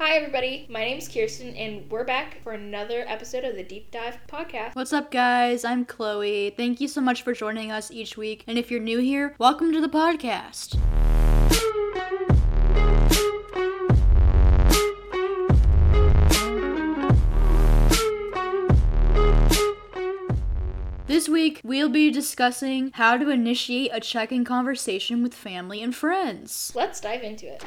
Hi, everybody. My name's Kirsten, and we're back for another episode of the Deep Dive Podcast. What's up, guys? I'm Chloe. Thank you so much for joining us each week. And if you're new here, welcome to the podcast. This week, we'll be discussing how to initiate a check in conversation with family and friends. Let's dive into it.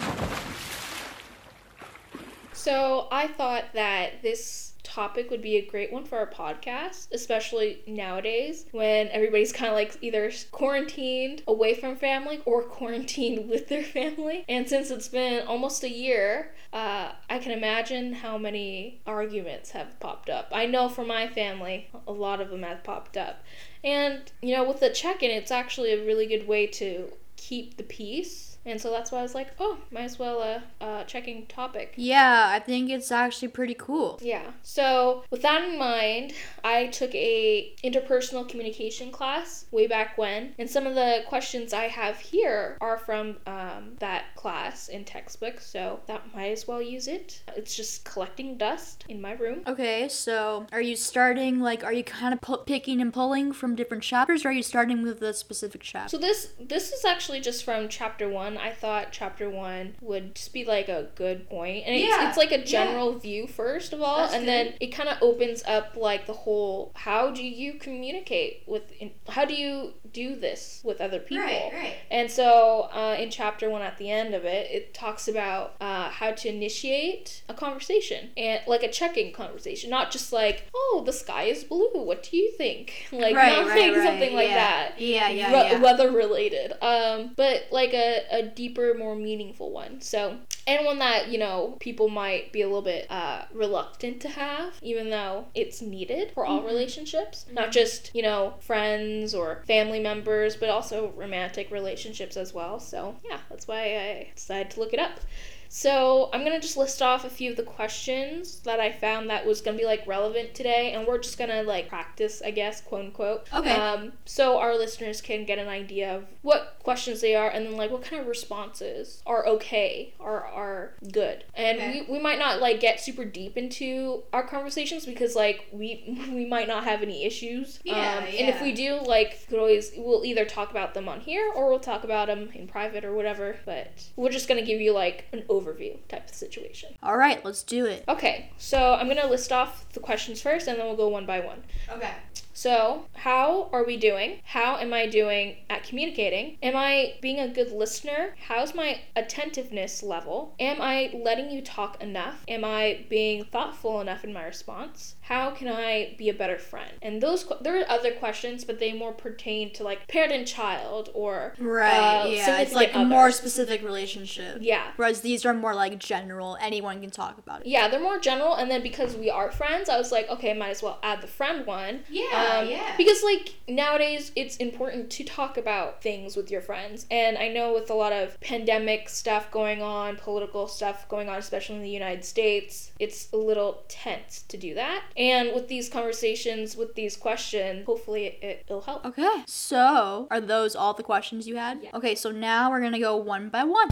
So, I thought that this topic would be a great one for our podcast, especially nowadays when everybody's kind of like either quarantined away from family or quarantined with their family. And since it's been almost a year, uh, I can imagine how many arguments have popped up. I know for my family, a lot of them have popped up. And, you know, with the check in, it's actually a really good way to keep the peace and so that's why I was like, oh, might as well uh, uh, checking topic. Yeah, I think it's actually pretty cool. Yeah. So with that in mind, I took a interpersonal communication class way back when, and some of the questions I have here are from um, that class in textbook. So that might as well use it. It's just collecting dust in my room. Okay, so are you starting like are you kind of picking and pulling from different chapters, or are you starting with a specific chapter? So this this is actually just from chapter one. I thought chapter one would just be like a good point, and it's, Yeah, it's like a general yeah. view first of all, That's and good. then it kind of opens up like the whole how do you communicate with how do you do this with other people right. right. and so uh, in chapter one at the end of it it talks about uh, how to initiate a conversation and like a check-in conversation not just like oh the sky is blue what do you think like Right, not right, like right, something like yeah. that Yeah, yeah, we- yeah. weather related um but like a, a deeper more meaningful one. So and one that you know people might be a little bit uh, reluctant to have even though it's needed for all Mm-hmm. relationships. Not just you know friends or family members but also romantic relationships as well. So yeah that's why i decided to look it up so I'm gonna just list off a few of the questions that I found that was gonna be like relevant today, and we're just gonna like practice, I guess, quote unquote. Okay. Um, so our listeners can get an idea of what questions they are, and then like what kind of responses are okay, are are good, and Okay. we, we might not like get super deep into our conversations because like we we might not have any issues. Yeah, um, And if we do, like, we could always we'll either talk about them on here or we'll talk about them in private or whatever. But we're just gonna give you like an overview type of situation. All right, let's do it. Okay, so I'm gonna list off the questions first, and then we'll go one by one. Okay. So, how are we doing? How am I doing at communicating? Am I being a good listener? How's my attentiveness level? Am I letting you talk enough? Am I being thoughtful enough in my response? How can I be a better friend? And those que- there are other questions, but they more pertain to like parent and child or Right. uh, yeah, it's like significant a more specific relationship. Yeah. Whereas these are more like general, anyone can talk about it. Yeah, they're more general, and then because we are friends, I was like, okay, might as well add the friend one. Um, Um, uh, because like nowadays, it's important to talk about things with your friends, and I know with a lot of pandemic stuff going on, political stuff going on, especially in the United States, it's a little tense to do that. And with these conversations, with these questions, hopefully it, it, it'll help. Okay. So, are those all the questions you had? Yeah. Okay, so now we're to go one by one.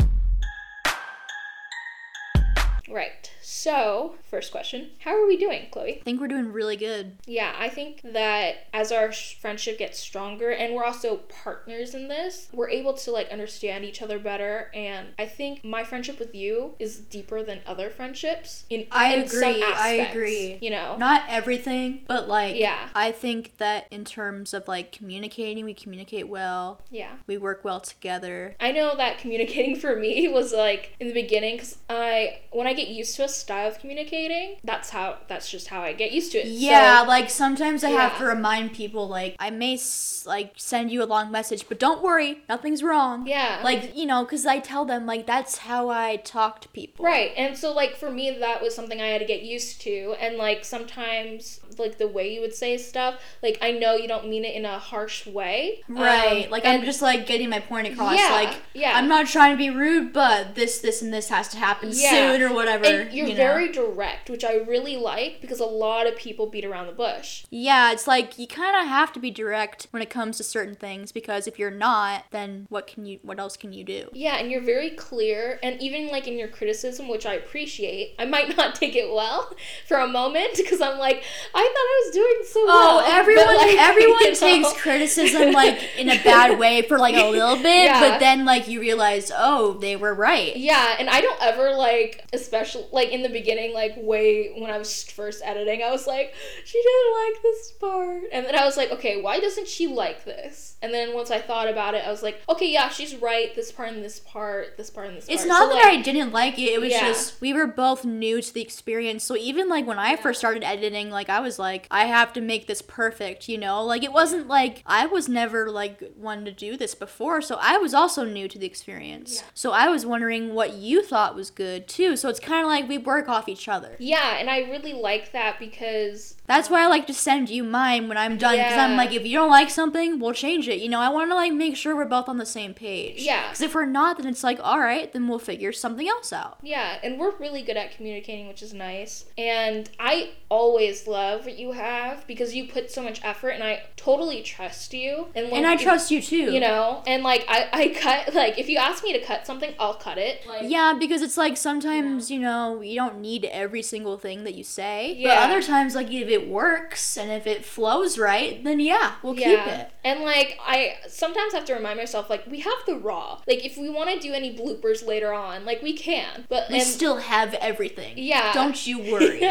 Right. So, first question: How are we doing, Chloe? I think we're doing really good. Yeah, I think that as our friendship gets stronger and we're also partners in this, we're able to like understand each other better and I think my friendship with you is deeper than other friendships in I in agree, I agree. You know. Not everything, but like Yeah. I think that in terms of like communicating, we communicate well. yeah. We work well together. I know that communicating for me was like in the beginning cuz I when I get used to a style of communicating, that's how that's just how I get used to it. Yeah, So- like sometimes I have to remind people like I may s- like send you a long message, but don't worry, nothing's wrong. yeah. Like, you know, cuz I tell them like that's how I talk to people. Right. And so like for me that was something I had to get used to and like sometimes like the way you would say stuff, like I know you don't mean it in a harsh way. Right. Um, like and- I'm just like getting my point across Yeah, like yeah. I'm not trying to be rude, but this this and this has to happen Yeah. soon or whatever. And you're you know? very direct, which I really like because a lot of people beat around the bush. Yeah, it's like you kind of have to be direct when it comes to certain things because if you're not, then what can you what else can you do? Yeah, and you're very clear and even like in your criticism, which I appreciate. I might not take it well for a moment because I'm like, I I was doing so Oh, well. everyone like, everyone you know, takes criticism like in a bad way for like a little bit, Yeah. but then like you realize, "Oh, they were right." Yeah, and I don't ever like, especially like in the beginning, like way when I was first editing, I was like, she didn't like this part, and then I was like, okay, why doesn't she like this? And then once I thought about it, I was like, okay, yeah, she's right. This part and this part, this part and this It's part. It's not So, that like, I didn't like it. It was Yeah. just we were both new to the experience. So even like when I first started editing, like I was like, I have to make this perfect, you know? Like it wasn't like I was never like one to do this before, so I was also new to the experience. Yeah. So I was wondering what you thought was good too. So it's kind of like we work off each other. Yeah, and I really like that because That's why I like to send you mine when I'm done because I'm like, if you don't like something, we'll change it. You know, I want to like make sure we're both on the same page. Yeah. Because if we're not, then it's like, all right, then we'll figure something else out. Yeah, and we're really good at communicating, which is nice. And I always love what you have because you put so much effort, and I totally trust you. And, And I trust you too. You know, and like I, I cut like if you ask me to cut something, I'll cut it. Like, Yeah, because it's like sometimes, you know, you don't need every single thing that you say. But other times, like, if it works and if it flows right, then yeah, we'll keep it. And like I sometimes have to remind myself like we have the raw. Like if we want to do any bloopers later on, like we can. But We and still have everything. yeah. Don't you worry.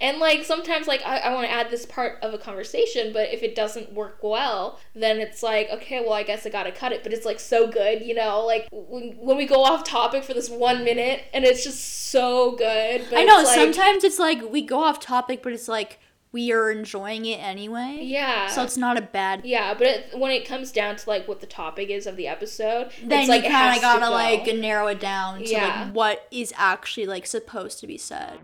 and like sometimes like I, I want to add this part of a conversation, but if it doesn't work well, then it's like, okay, well I guess I gotta cut it. But it's like so good, you know, like when, when we go off topic for this one minute and it's just so good. But I know, it's like, sometimes it's like we go off topic, but it's like we are enjoying it anyway. Yeah. So it's not a bad. yeah, but it, when it comes down to like what the topic is of the episode, Then it's like you it kind of to gotta go. like narrow it down to Yeah. like what is actually like supposed to be said.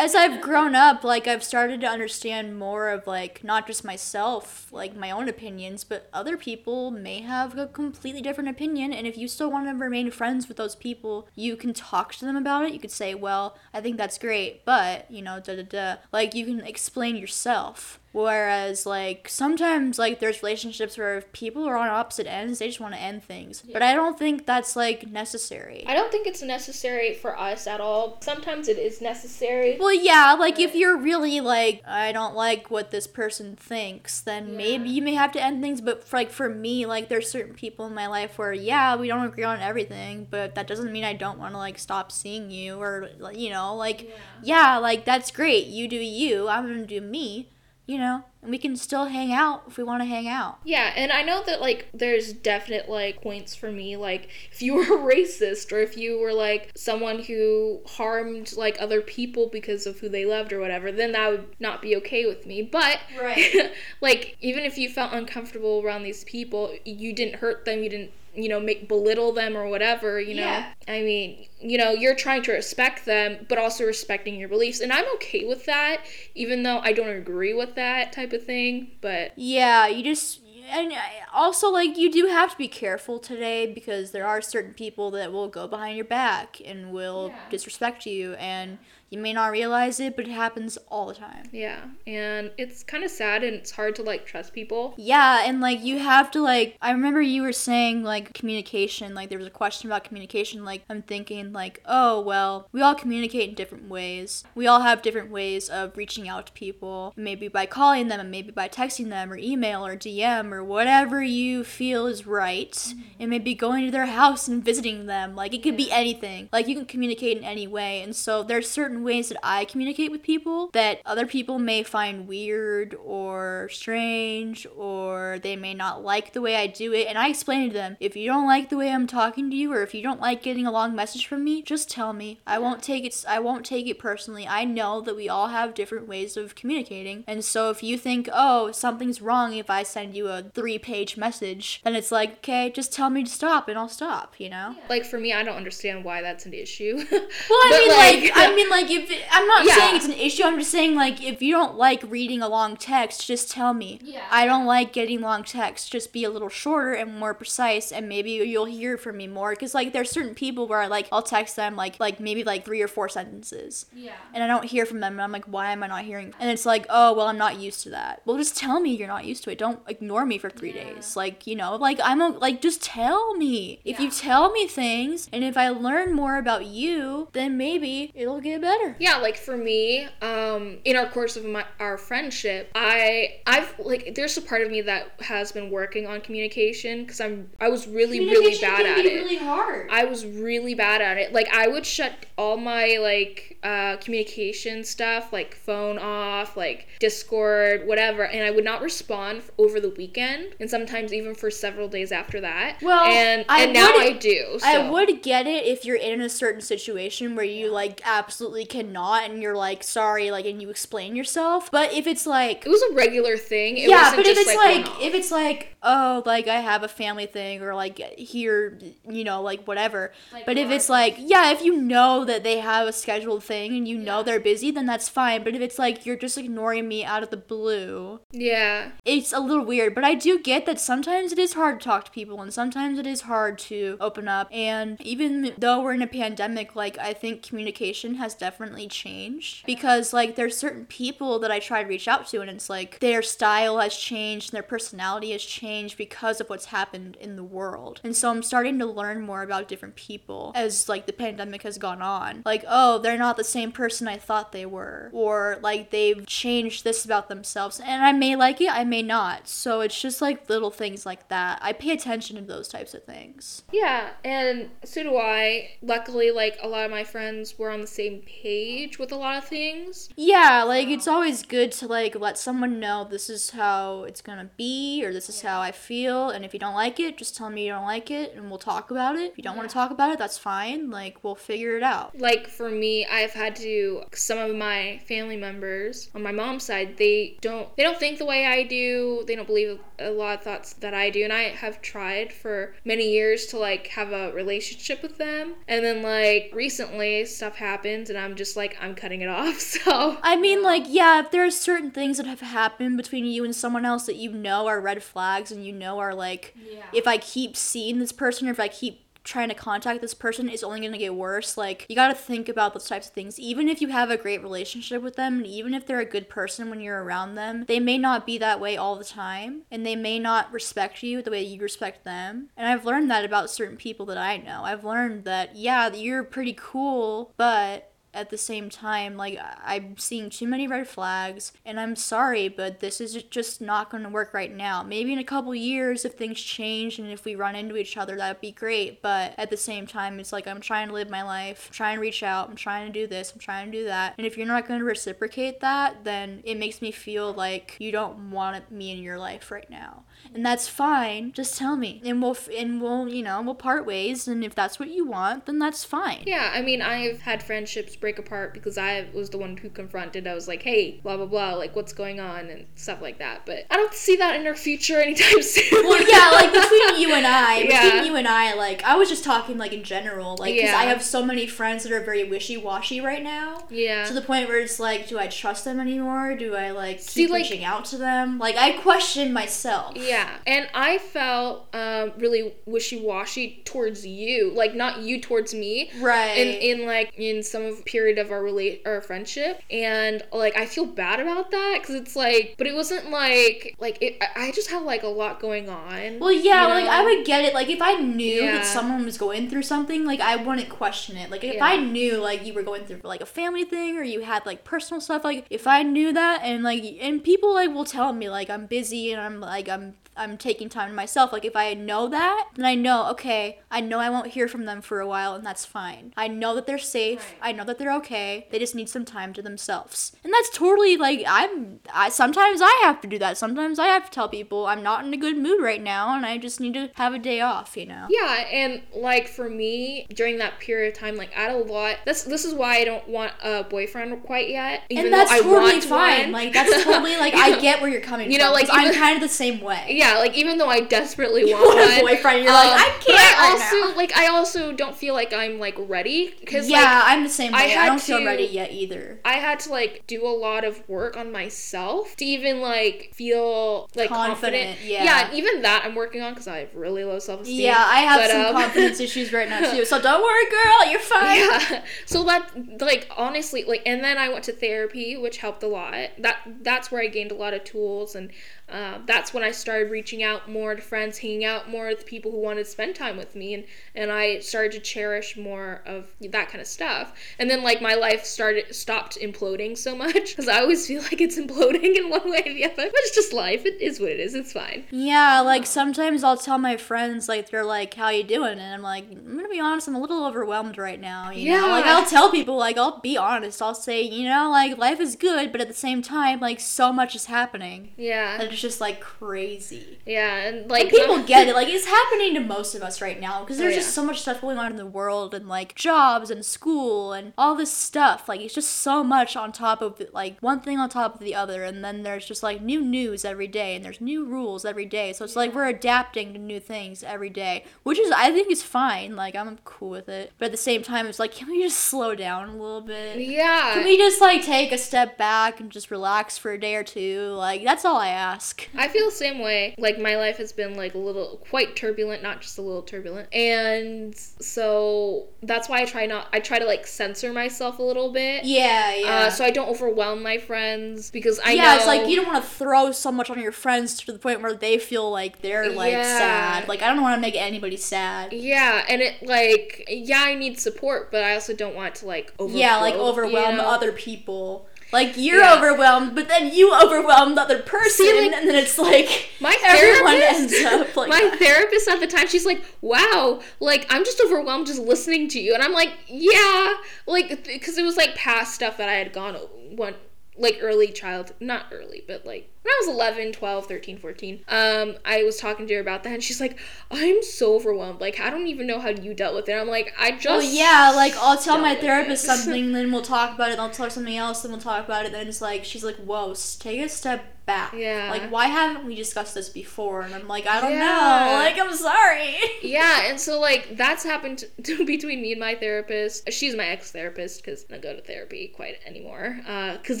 As I've grown up, like I've started to understand more of like not just myself, like my own opinions, but other people may have a completely different opinion. And if you still want to remain friends with those people, you can talk to them about it. You could say, "Well, I think that's great, but you know, da da da." Like you can explain yourself. Whereas, like, sometimes, like, there's relationships where if people are on opposite ends, they just want to end things. But I don't think that's, like, necessary. I don't think it's necessary for us at all. Sometimes it is necessary. Well, yeah, like, if you're really, like, I don't like what this person thinks, then maybe you may have to end things. But, for, like, for me, like, there's certain people in my life where, yeah, we don't agree on everything, but that doesn't mean I don't want to, like, stop seeing you or, you know, like, yeah, like, that's great. You do you, I'm gonna do me, you know? And we can still hang out if we want to hang out. Yeah, and I know that like there's definite like points for me like if you were a racist or if you were like someone who harmed like other people because of who they loved or whatever, then that would not be okay with me. But Right. like even if you felt uncomfortable around these people, you didn't hurt them, you didn't you know make belittle them or whatever you know Yeah. i mean you know you're trying to respect them but also respecting your beliefs and i'm okay with that even though i don't agree with that type of thing but Yeah, you just and also like you do have to be careful today because there are certain people that will go behind your back and will Yeah. disrespect you and you may not realize it, but it happens all the time. Yeah, and it's kind of sad and it's hard to like trust people. Yeah, and like you have to like I remember you were saying like communication, like there was a question about communication, like I'm thinking like, oh well, we all communicate in different ways. We all have different ways of reaching out to people, maybe by calling them and maybe by texting them or email or DM or whatever you feel is right. Mm-hmm. And maybe going to their house and visiting them. Like it could be anything. Like you can communicate in any way. And so there's certain ways that I communicate with people that other people may find weird or strange or they may not like the way I do it. And I explain to them, if you don't like the way I'm talking to you or if you don't like getting a long message from me, just tell me. I won't take it I won't take it personally. I know that we all have different ways of communicating. And so if you think, "Oh, something's wrong if I send you a a three page message, then it's like, okay, just tell me to stop and I'll stop, you know? Like for me, I don't understand why that's an issue. Well, I But, mean, like- like, I mean, like, if it, I'm not Yeah. saying it's an issue. I'm just saying, like, if you don't like reading a long text, just tell me. Yeah. I don't like getting long texts. Just be a little shorter and more precise, and maybe you'll hear from me more. Cause like, there's certain people where I like, I'll text them like, like maybe like three or four sentences, Yeah. and I don't hear from them, and I'm like, why am I not hearing? And it's like, oh, well, I'm not used to that. Well, just tell me you're not used to it. Don't ignore me for three Yeah. days. Like, you know, like I'm a, like, just tell me. If you tell me things, and if I learn more about you, then maybe it'll get better. Yeah, like for me, um, in our course of my our friendship, I I've like there's a part of me that has been working on communication because I'm I was really really bad at it. hard. I was really bad at it. Like I would shut all my like uh, communication stuff, like phone off, like Discord, whatever, and I would not respond over the weekend, and sometimes even for several days after that. Well, and I and now would- I do. So. I would get it if you're in a certain situation where you like absolutely cannot and you're like sorry like and you explain yourself. But if it's like It was a regular thing. It yeah, wasn't but if just it's like, like, if it's like oh like I have a family thing or like here you know like whatever. Like but if it's like yeah, if you know that they have a scheduled thing and you know they're busy, then that's fine. But if it's like you're just ignoring me out of the blue, yeah, it's a little weird, but I do get that sometimes it is hard to talk to people and sometimes it is hard to open up. And even though we're in a pandemic, like I think communication has definitely changed because like there's certain people that I try to reach out to and it's like their style has changed and their personality has changed because of what's happened in the world. And so I'm starting to learn more about different people as like the pandemic has gone on. Like, oh, they're not the same person I thought they were or like they've changed this about themselves and I may like it, I may not. So it's just like little things like that. I pay attention to those types of things. yeah, and so do I. Luckily, like a lot of my friends were on the same page with a lot of things. Yeah, like it's always good to like let someone know this is how it's gonna be or this is how I feel and if you don't like it, just tell me you don't like it and we'll talk about it. If you don't want to talk about it, that's fine. Like we'll figure it out. Like for me, I've had to some of my family members on my mom's side, they don't they don't think the way I do. They don't believe a lot of thoughts that I do, and I have tried for many years to like have a relationship with them. And then like recently stuff happens and I'm just like I'm cutting it off. So I mean, like, yeah, if there are certain things that have happened between you and someone else that you know are red flags and you know are like, Yeah. if I keep seeing this person or if I keep trying to contact this person, it's only gonna get worse. Like, you gotta think about those types of things. Even if you have a great relationship with them, and even if they're a good person when you're around them, they may not be that way all the time, and they may not respect you the way you respect them. And I've learned that about certain people that I know. I've learned that, yeah, you're pretty cool, but at the same time, like I'm seeing too many red flags, and I'm sorry, but this is just not going to work right now. Maybe in a couple years, if things change and if we run into each other, that'd be great. But at the same time, it's like I'm trying to live my life, trying to reach out, I'm trying to do this, I'm trying to do that. And if you're not going to reciprocate that, then it makes me feel like you don't want me in your life right now. And that's fine. Just tell me, and we'll f- and we'll you know we'll part ways. And if that's what you want, then that's fine. Yeah, I mean, I've had friendships break apart because I was the one who confronted. I was like, hey, blah, blah, blah, like, what's going on, and stuff like that. But I don't see that in our future anytime soon. well, yeah, like between you and I, Yeah. between you and I, like I was just talking like in general, like 'cause Yeah. I have so many friends that are very wishy washy right now. yeah. To the point where it's like, do I trust them anymore? Do I like See, keep like- reaching out to them? Like I question myself. Yeah, and I felt um, really wishy-washy towards you, like not you towards me, Right. in in like in some of period of our relate our friendship, and like I feel bad about that because it's like, but it wasn't like like it. I- just have like a lot going on. well, yeah, you like? I would get it. Like if I knew Yeah. that someone was going through something, like I wouldn't question it. Like if Yeah. I knew like you were going through like a family thing or you had like personal stuff, like if I knew that and like and people like will tell me like I'm busy and I'm like I'm I'm taking time to myself. Like if I know that, then I know, okay, I know I won't hear from them for a while and that's fine. I know that they're safe. Right. I know that they're okay. They just need some time to themselves. And that's totally like I'm I sometimes I have to do that. Sometimes I have to tell people I'm not in a good mood right now and I just need to have a day off, you know. Yeah, and like for me during that period of time, like I had a lot. That's this is why I don't want a boyfriend quite yet. Even and that's totally fine. one. Like that's totally like I get where you're coming You from. You know, like, 'cause I'm kind of the same way. yeah, like even though I desperately want, want a one, boyfriend, you're like, um, I can't But I right also now. like I also don't feel like I'm like ready because yeah, like I'm the same way. I I, don't feel ready yet either. I had to like do a lot of work on myself to even like feel like confident. Confident, yeah. yeah, even that I'm working on because I have really low self esteem. Yeah, I have But, some um, confidence issues right now too. So don't worry, girl, you're fine. yeah so that like honestly like and then i went to therapy which helped a lot that that's where i gained a lot of tools and um, that's when i started reaching out more to friends hanging out more with people who wanted to spend time with me and and i started to cherish more of that kind of stuff and then like my life started stopped imploding so much because i always feel like it's imploding in one way or the other but it's just life it is what it is it's fine Yeah, like sometimes I'll tell my friends like they're like, "How you doing?" and I'm like, "I'm gonna be honest, I'm a little overwhelmed right now." You know, like I'll tell people like I'll be honest. I'll say, you know, like life is good, but at the same time, like so much is happening yeah that it's just like crazy. Yeah and like Like people get it. Like it's happening to most of us right now because there's Oh, just so much stuff going on in the world and like jobs and school and all this stuff. Like it's just so much on top of like one thing on top of the other, and then there's just like new news every day and there's new rules every day. So it's like we're adapting to new things every day, which is I think is fine. Like I'm cool with it, but at the same time, it's like can we just slow down a little bit? yeah Can we just like take a step back and just relax for a day or two? Like that's all I ask. I feel the same way. Like my life has been like a little quite turbulent, not just a little turbulent. And so that's why I try not I try to like censor myself a little bit. Yeah, yeah. Uh, so I don't overwhelm my friends because I yeah, know it's like you don't want to throw so much on your friends to the point where they feel like they're like Yeah. sad. Like I don't want to make anybody sad. Yeah, and it like yeah, I need support, but I also don't want to like overflow, yeah, like you overwhelm know? other people. Like you're Yeah. overwhelmed, but then you overwhelm the other person, like, and then it's like My everyone therapist, ends up like my that. therapist at the time, she's like, "Wow, like I'm just overwhelmed just listening to you," and I'm like, "Yeah, like because it was like past stuff that I had gone one like early child, not early, but like when I was 11, 12, 13, 14. Um, I was talking to her about that, and she's like, "I'm so overwhelmed. Like I don't even know how you dealt with it." I'm like, "I just Well, yeah, like I'll tell my therapist something, then we'll talk about it. Then I'll tell her something else, then we'll talk about it. Then it's like she's like, "Whoa, take a step back. Yeah. Like, why haven't we discussed this before?" And I'm like, "I don't Yeah. know. Like, I'm sorry." Yeah, and so like that's happened to, between me and my therapist. She's my ex therapist because I don't go to therapy quite anymore. Because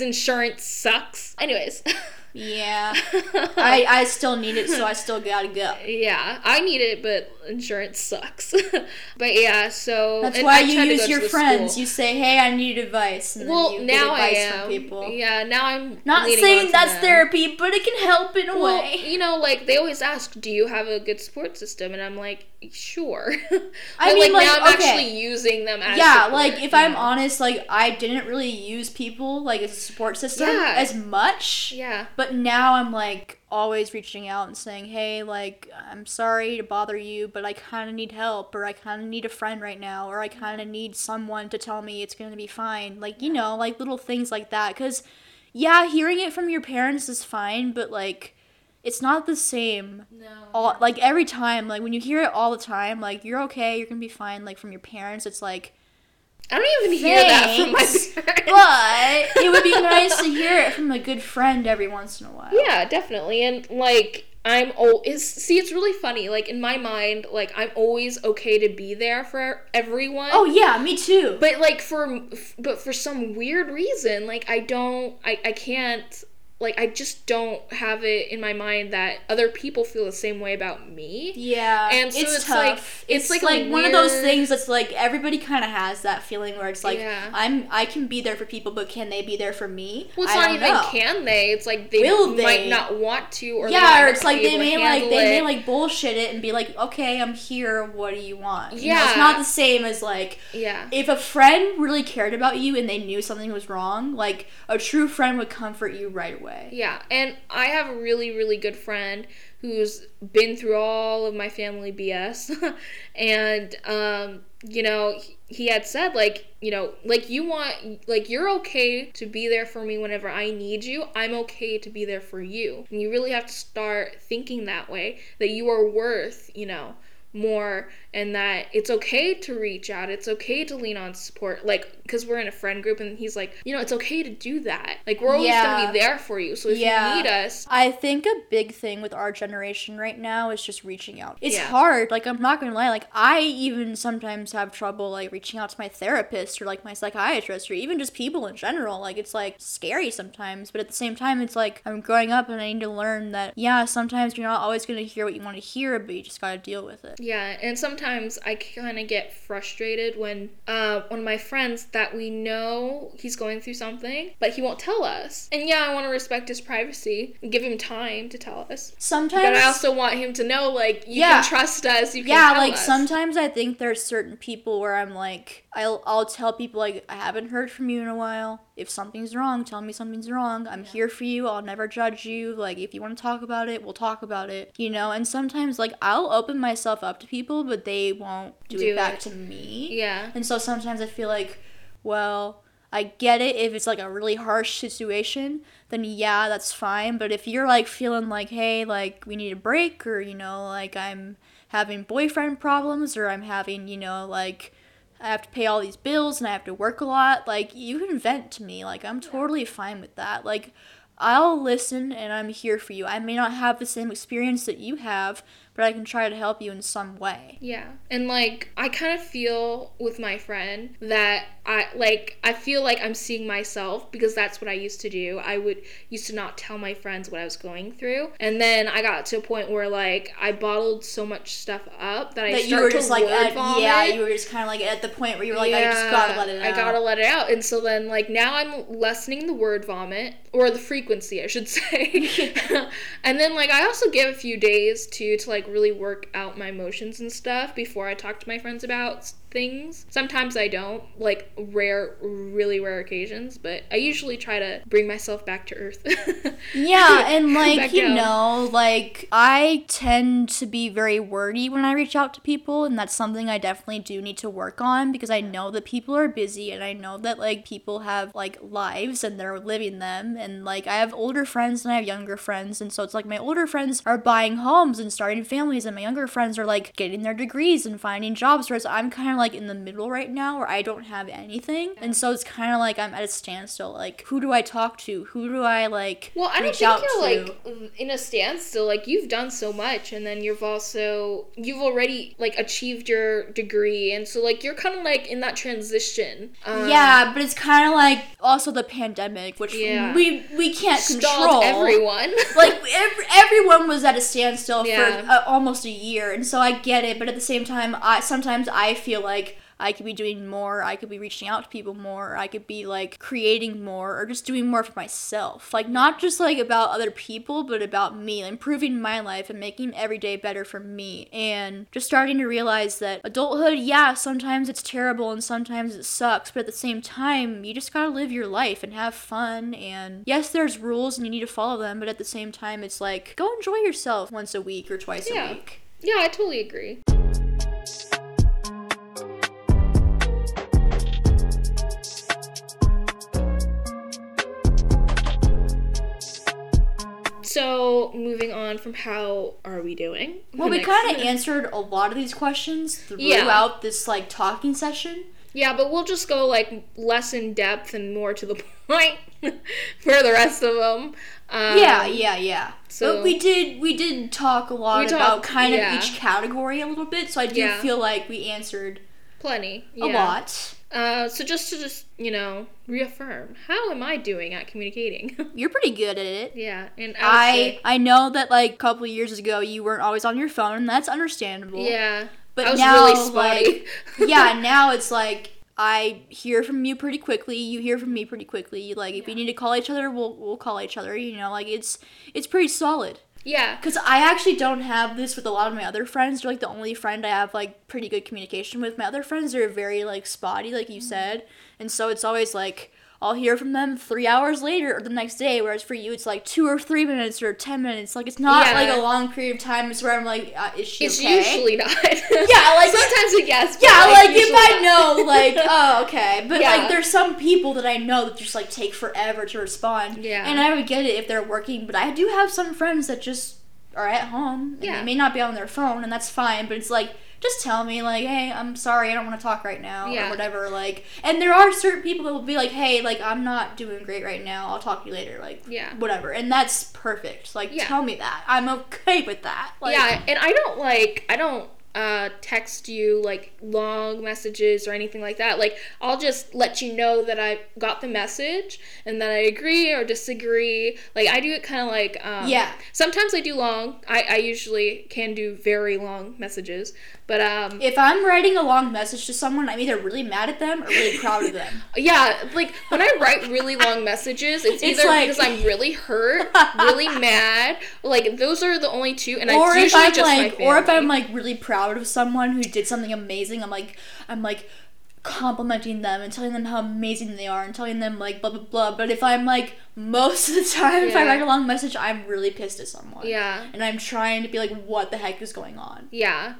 insurance sucks. Anyways. Yeah. I, I still need it, so I still gotta go. yeah, I need it, but insurance sucks. but yeah, so That's why I you use your friends. school. You say, "Hey, I need advice," and well, now get I am. from people. Yeah, now I'm Not saying that's them. therapy, but it can help in a Well, way. you know, like they always ask, "Do you have a good support system?" And I'm like, "Sure." I But, mean, like, now I'm okay. actually using them as yeah, support, like if I'm know? honest, like I didn't really use people like as a support system Yeah. as much. Yeah. But now I'm like always reaching out and saying, "Hey, like I'm sorry to bother you, but I kind of need help or I kind of need a friend right now or I kind of need someone to tell me it's going to be fine." Like, you know, like little things like that cuz yeah, hearing it from your parents is fine, but like it's not the same No. all like every time like when you hear it all the time like you're okay you're gonna be fine like from your parents it's like I don't even hear that from my parents. but it would be nice to hear it from a good friend every once in a while yeah, definitely. And like I'm oh is see it's really funny. Like in my mind, like I'm always okay to be there for everyone. oh yeah me too But like for but for some weird reason, like I don't I I can't like I just don't have it in my mind that other people feel the same way about me. yeah And so it's, it's like- it's, it's like, like a one of those things that's like everybody kind of has that feeling where it's like Yeah. i'm i can be there for people but can they be there for me Well, it's I not even know. can they? It's like they Will they? might not want to, or yeah, or it's like they may like they may it. like bullshit it and be like, okay, I'm here. What do you want? You know, Yeah. it's not the same as like yeah. if a friend really cared about you and they knew something was wrong. Like a true friend would comfort you right away. Yeah, and I have a really, really good friend who's been through all of my family BS. and, um, you know, he had said, like, you know, like, you want, like, you're okay to be there for me whenever I need you. I'm okay to be there for you. And you really have to start thinking that way that you are worth, you know, more and that it's okay to reach out it's okay to lean on support like because we're in a friend group and he's like you know it's okay to do that like we're always Yeah. gonna be there for you so if Yeah. you need us I think a big thing with our generation right now is just reaching out. It's Yeah. hard. Like I'm not gonna lie. Like I even sometimes have trouble like reaching out to my therapist or like my psychiatrist or even just people in general. Like it's like scary sometimes, but at the same time, it's like I'm growing up and I need to learn that yeah, sometimes you're not always gonna hear what you want to hear, but you just gotta deal with it. Yeah, and sometimes I kind of get frustrated when uh, one of my friends that we know he's going through something, but he won't tell us. And yeah, I want to respect his privacy and give him time to tell us. Sometimes But I also want him to know, like, you Yeah. can trust us. You can yeah like us. sometimes i think there's certain people where i'm like I'll, I'll tell people like i haven't heard from you in a while. If something's wrong tell me something's wrong. I'm here for you. I'll never judge you. Like if you want to talk about it we'll talk about it you know? And sometimes like i'll open myself up to people but they won't do, Do it back it. to me. Yeah. and so sometimes I feel like, well, I get it if it's like a really harsh situation, then yeah, that's fine. But if you're like feeling like, hey, like we need a break, or you know, like I'm having boyfriend problems, or I'm having, you know, like I have to pay all these bills and I have to work a lot, like you can vent to me. Like I'm totally fine with that. Like I'll listen and I'm here for you. I may not have the same experience that you have, but I can try to help you in some way. Yeah. And like I kind of feel with my friend that I like I feel like I'm seeing myself because that's what I used to do. I would used to not tell my friends what I was going through. And then I got to a point where like I bottled so much stuff up that I that you were to just like at, vomit. yeah you were just kind of like at the point where you were like i just gotta let it out I gotta let it out. And so then, like, now I'm lessening the word vomit, or the frequency, I should say. and then, like, I also give a few days to, to, like, really work out my emotions and stuff before I talk to my friends about things. Sometimes I don't, like, rare, really rare occasions, but I usually try to bring myself back to earth. yeah and like you down. know like i tend to be very wordy when i reach out to people and that's something i definitely do need to work on because i know that people are busy and i know that like people have like lives and they're living them and like i have older friends and i have younger friends and so it's like my older friends are buying homes and starting families and my younger friends are like getting their degrees and finding jobs whereas i'm kind of like in the middle right now where i don't have anything and so it's kind of like i'm at a standstill like who do i talk to who do i like Well, I don't think you're to. like in a standstill. Like you've done so much, and then you've also you've already like achieved your degree, and so like you're kind of like in that transition. Um, yeah, but it's kind of like also the pandemic, which Yeah. we we can't stalled control. everyone. like ev- everyone was at a standstill Yeah. for uh, almost a year, and so I get it. But at the same time, I sometimes I feel like I could be doing more. I could be reaching out to people more. I could be like creating more, or just doing more for myself. Like not just like about other people, but about me, improving my life and making every day better for me. And just starting to realize that adulthood, yeah, sometimes it's terrible and sometimes it sucks, but at the same time, you just gotta live your life and have fun. And yes, there's rules and you need to follow them, but at the same time, it's like go enjoy yourself once a week or twice Yeah. a week. yeah, I totally agree. So moving on from how are we doing? Well, we kind of answered a lot of these questions throughout Yeah. this like talking session. Yeah, but we'll just go like less in depth and more to the point for the rest of them. Um, yeah, yeah, yeah. so- but we did we did talk a lot about kind yeah. of each category a little bit, so I do Yeah. feel like we answered plenty. a lot. Uh, so just to just you know reaffirm, how am I doing at communicating? You're pretty good at it. yeah, and I, I say- I know that like a couple of years ago you weren't always on your phone, and that's understandable. yeah, but I was now really spotty. like yeah, now it's like I hear from you pretty quickly. You hear from me pretty quickly. Like if we need to call each other, we'll we'll call each other. You know, like it's it's pretty solid. Yeah, Cause I actually don't have this with a lot of my other friends. You're like the only friend I have like pretty good communication with. My other friends are very like spotty, like you Mm-hmm. said, and so it's always like I'll hear from them three hours later or the next day. Whereas for you, it's like two or three minutes or ten minutes. Like it's not Yeah. like a long period of time. It's where I'm like, uh, is she it's okay? usually not. Yeah, like- sometimes a yes. Yeah, like, if usually I not. know, like, oh, okay. But, Yeah. like, there's some people that I know that just, like, take forever to respond. Yeah. And I would get it if they're working, but I do have some friends that just are at home and Yeah. they may not be on their phone and that's fine but it's like just tell me like hey i'm sorry i don't want to talk right now Yeah. or whatever like and there are certain people that will be like hey like i'm not doing great right now i'll talk to you later like Yeah. whatever and that's perfect like Yeah. tell me that i'm okay with that like yeah, and I don't like I don't uh text you like long messages or anything like that. Like I'll just let you know that I got the message and that I agree or disagree. Like I do it kind of like um, Yeah. Sometimes I do long. I I usually can do very long messages, but um if i'm writing a long message to someone i'm either really mad at them or really proud of them Yeah, like when I write really long messages, it's, It's either like- because I'm really hurt, really mad. Like those are the only two, and or it's if I'm just like, or if. I'm like really proud of someone who did something amazing, I'm like, I'm like complimenting them and telling them how amazing they are and telling them like blah blah blah. But if I'm like most of the time, if I write a long message, I'm really pissed at someone. yeah, And I'm trying to be like, what the heck is going on? yeah.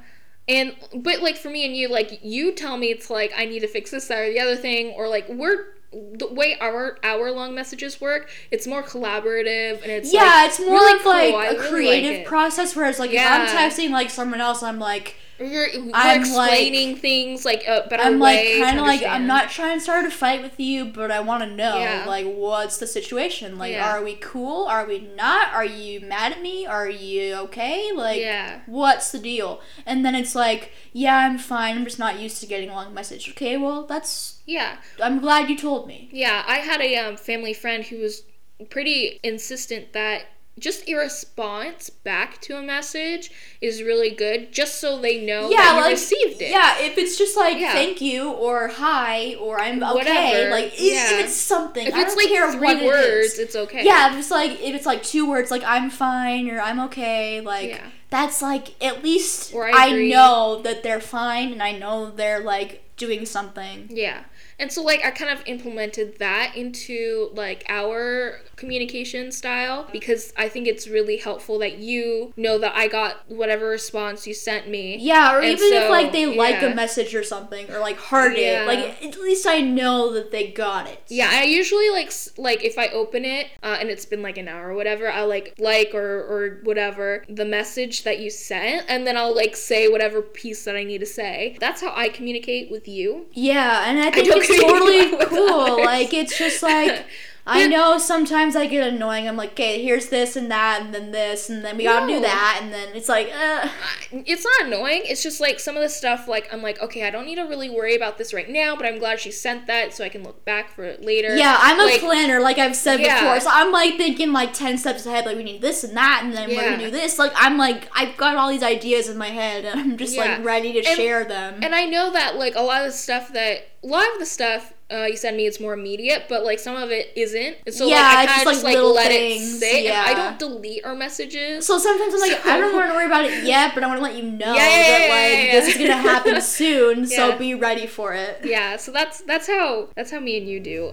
And but like for me and you, like you tell me it's like I need to fix this that or the other thing, or like we're the way our hour long messages work, it's more collaborative and it's yeah, like, it's more really like cool. A really creative like process. Whereas like Yeah. if I'm texting like someone else, I'm like, You're, you're I'm, explaining things like a better I'm like kind of like I'm not trying to start a fight with you, but I want to know Yeah. like what's the situation? Like, Yeah. are we cool? Are we not? Are you mad at me? Are you okay? Like, Yeah. what's the deal? And then it's like, yeah, I'm fine. I'm just not used to getting a long message. Okay, well that's. Yeah. I'm glad you told me. Yeah, I had a um, family friend who was pretty insistent that just a response back to a message is really good, just so they know that you received it. Yeah, if it's just like Yeah. thank you or hi or I'm okay, Whatever, like if, yeah. if it's something, If I it's like care three it words, it's okay. Yeah, if it's like if it's like two words, like I'm fine or I'm okay, like Yeah. that's like at least I I, know that they're fine and I know they're like doing something. Yeah. And so like I kind of implemented that into like our communication style because I think it's really helpful that you know that I got whatever response you sent me. Yeah, or And even if like they like a message or something or like heart Yeah. it, like at least I know that they got it. Yeah, I usually like like if I open it uh, and it's been like an hour or whatever, I'll like like or or whatever the message that you sent, and then I'll like say whatever piece that I need to say. That's how I communicate with you. Yeah, and I think don't it's totally cool. others. Like it's just like I know sometimes I get annoying. I'm like, okay, here's this and that, and then this, and then we gotta do that, and then it's like, uh, It's not annoying. It's just like some of the stuff. Like I'm like, okay, I don't need to really worry about this right now, but I'm glad she sent that so I can look back for it later. yeah, I'm a Like, planner, like I've said Yeah. before. So I'm like thinking like ten steps ahead. Like we need this and that, and then we're gonna do this. Like I'm like I've got all these ideas in my head, and I'm just Yeah. like ready to And- share them. And I know that like a lot of the stuff that a lot of the stuff uh, you send me it's more immediate, but like some of it isn't. And so Yeah, like I kind just, of just like, like let things, it sit. And I don't delete our messages. so sometimes I'm like, I don't want to worry about it yet, but I want to let you know Yeah, yeah, that like yeah, yeah. this is gonna happen soon. So be ready for it. yeah, so that's that's how that's how me and you do.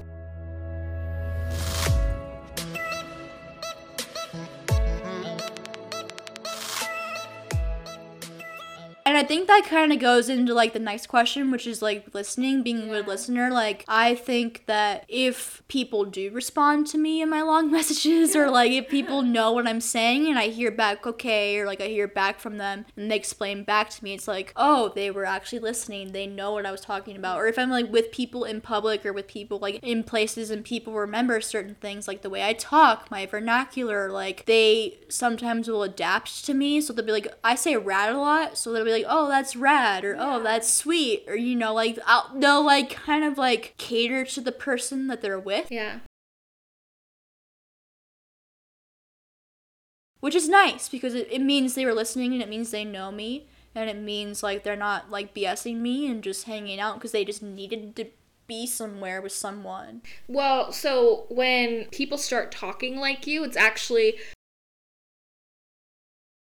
And I think that kind of goes into like the next question, which is like listening, being a good listener. Like, I think that if people do respond to me in my long messages, or like if people know what I'm saying and I hear back okay, or like I hear back from them and they explain back to me, it's like, oh, they were actually listening. They know what I was talking about. Or if I'm like with people in public or with people like in places and people remember certain things, like the way I talk, my vernacular, like they sometimes will adapt to me. So they'll be like, I say rat a lot. So they'll be like, oh, that's rad, or oh, that's sweet, or you know, like I'll, they'll like kind of like cater to the person that they're with, Yeah. which is nice because it, it means they were listening and it means they know me. And it means like they're not like BSing me and just hanging out because they just needed to be somewhere with someone. Well, so when people start talking like you, it's actually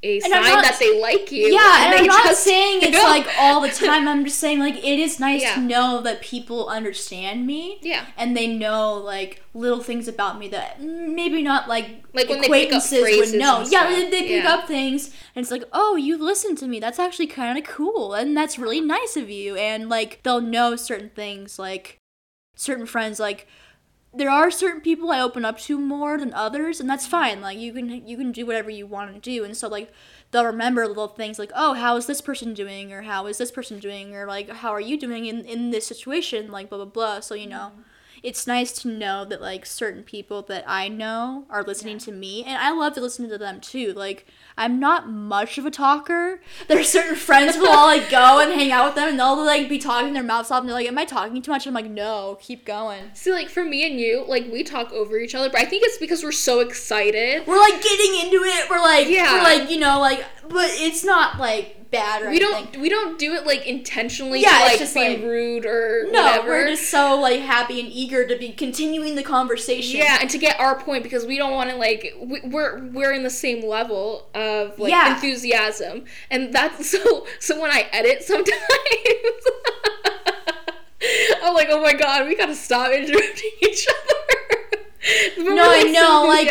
a And sign not- that they like you. Yeah, and, they I'm not just- saying it's like all the time. I'm just saying like it is nice Yeah. to know that people understand me. Yeah. And they know like little things about me that maybe not like Like when they pick up acquaintances would know. Yeah, they, they pick Yeah. up things and it's like, oh, you listen to me. That's actually kind of cool, and that's really nice of you. And like they'll know certain things, like certain friends, like there are certain people I open up to more than others, and that's fine. Like you can you can do whatever you want to do, and so like they'll remember little things like, oh, how is this person doing, or how is this person doing, or like how are you doing in in this situation, like blah blah blah. So you know. Mm-hmm. It's nice to know that like certain people that I know are listening to me, and I love to listen to them too. Like I'm not much of a talker. There are certain friends who I'll like go and hang out with them, and they'll like be talking their mouths off, and they're like, "Am I talking too much?" I'm like, "No, keep going." See, like for me and you, like we talk over each other, but I think it's because we're so excited. We're like getting into it. We're like, Yeah. we're like, you know, like, but it's not like bad or We anything. don't we don't do it like intentionally Yeah, to like just, be like- rude or No, whatever. we're just so like happy and eager to be continuing the conversation. yeah, and to get our point because we don't want to like we, we're we're in the same level of like Yeah. enthusiasm, and that's so so when I edit sometimes. I'm like, oh my god, we gotta stop interrupting each other. No, I know, like-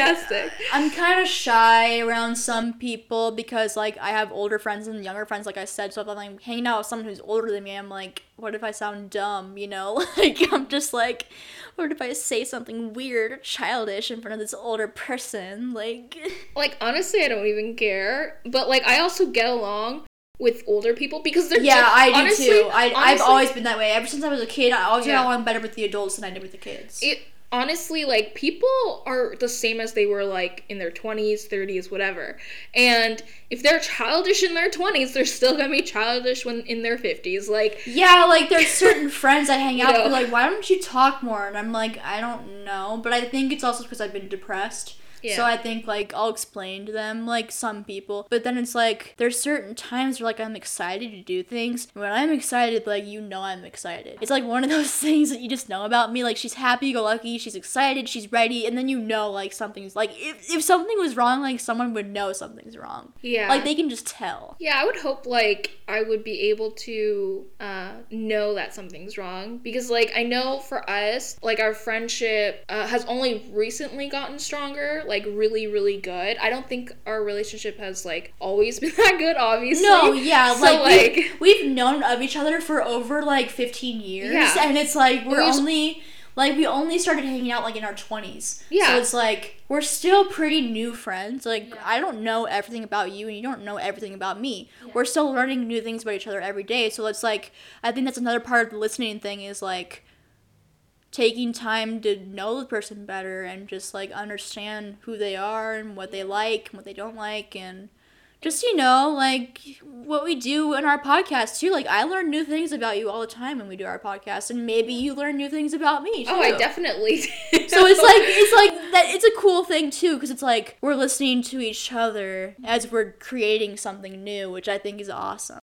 I'm kind of shy around some people because like I have older friends and younger friends, like I said. So if I'm like hanging out with someone who's older than me, I'm like, what if I sound dumb? You know, like I'm just like, what if I say something weird or childish in front of this older person? Like, like honestly, I don't even care. But like, I also get along with older people because they're yeah, ju- I do honestly- too. I, I've always been that way. Ever since I was a kid, I always Yeah. got along better with the adults than I did with the kids. it honestly like people are the same as they were like in their 20s 30s whatever and if they're childish in their 20s they're still gonna be childish when in their 50s like Yeah, like there's certain friends I hang You out know. with. Like, why don't you talk more? And I'm like, I don't know. But I think it's also because I've been depressed. Yeah. So I think like I'll explain to them like some people. But then it's like there's certain times where like I'm excited to do things. When I'm excited, like you know I'm excited. It's like one of those things that you just know about me. Like she's happy go lucky, she's excited, she's ready, and then you know like something's like if if something was wrong, like someone would know something's wrong. yeah Like they can just tell. yeah i would hope like i would be able to uh, know that something's wrong because like i know for us like our friendship uh, has only recently gotten stronger like really really good i don't think our relationship has like always been that good obviously No, yeah, So, like, like- we've, we've known of each other for over like 15 years, Yeah. and it's like we're We just- only like we only started hanging out like in our 20s. Yeah. So it's like we're still pretty new friends. Like Yeah. I don't know everything about you and you don't know everything about me. We're still learning new things about each other every day. So it's like I think that's another part of the listening thing is like taking time to know the person better and just like understand who they are and what they like and what they don't like and just you know like what we do in our podcast too like i learn new things about you all the time when we do our podcast and maybe you learn new things about me too. oh i definitely do. so it's like it's like that it's a cool thing too because it's like we're listening to each other as we're creating something new which i think is awesome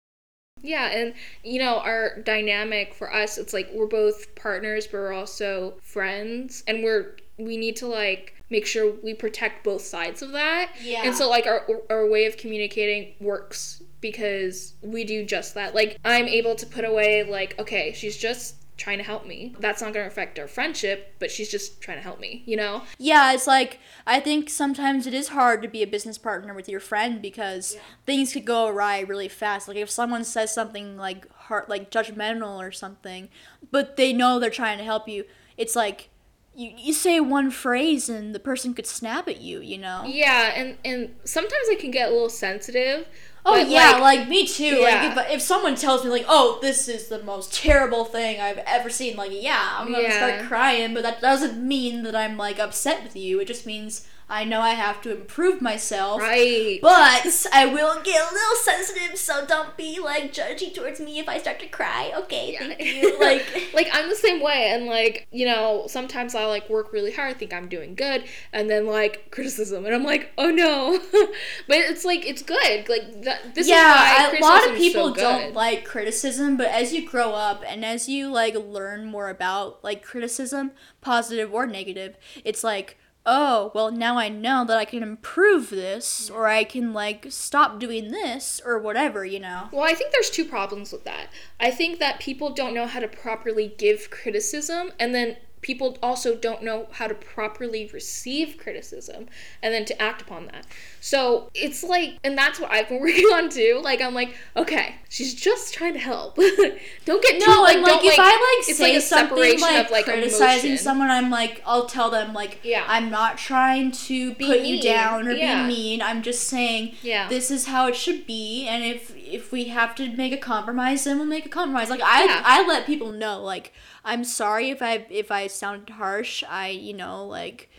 Yeah, and you know, our dynamic for us, it's like we're both partners, but we're also friends, and we're we need to like make sure we protect both sides of that. Yeah. And so like our our way of communicating works because we do just that. Like I'm able to put away like, okay, she's just trying to help me. That's not going to affect our friendship, but she's just trying to help me, you know? yeah it's like i think sometimes it is hard to be a business partner with your friend because things could go awry really fast like if someone says something like hard like judgmental or something but they know they're trying to help you it's like you, you say one phrase and the person could snap at you you know Yeah, and and sometimes I can get a little sensitive. Oh but, yeah, like, like, me too. Yeah. Like if, if someone tells me like, "Oh, this is the most terrible thing I've ever seen," like yeah, I'm gonna Yeah. start crying. But that doesn't mean that I'm like upset with you. It just means I know I have to improve myself. right. But I will get a little sensitive, so don't be like judgy towards me if I start to cry. Okay, thank you. Like, like I'm the same way and like you know sometimes I like work really hard think I'm doing good and then like criticism and I'm like oh no but it's like it's good like that this yeah, is a lot of people so don't like criticism, but as you grow up and as you like learn more about like criticism, positive or negative, it's like, oh, well now I know that I can improve this or I can like stop doing this or whatever, you know. well I think there's two problems with that I think that people don't know how to properly give criticism and then people also don't know how to properly receive criticism and then to act upon that. So it's like, and that's what I've been working on too. Like, I'm like, okay, she's just trying to help. don't get too No, like, and like don't, if I like it's say like a something separation like, of, like, criticizing emotion. someone, I'm like I'll tell them like Yeah. I'm not trying to Be put you down or Yeah. be mean. I'm just saying Yeah. this is how it should be, and if if we have to make a compromise, then we'll make a compromise. Like I Yeah. I let people know like I'm sorry if I if I sounded harsh. I you know like.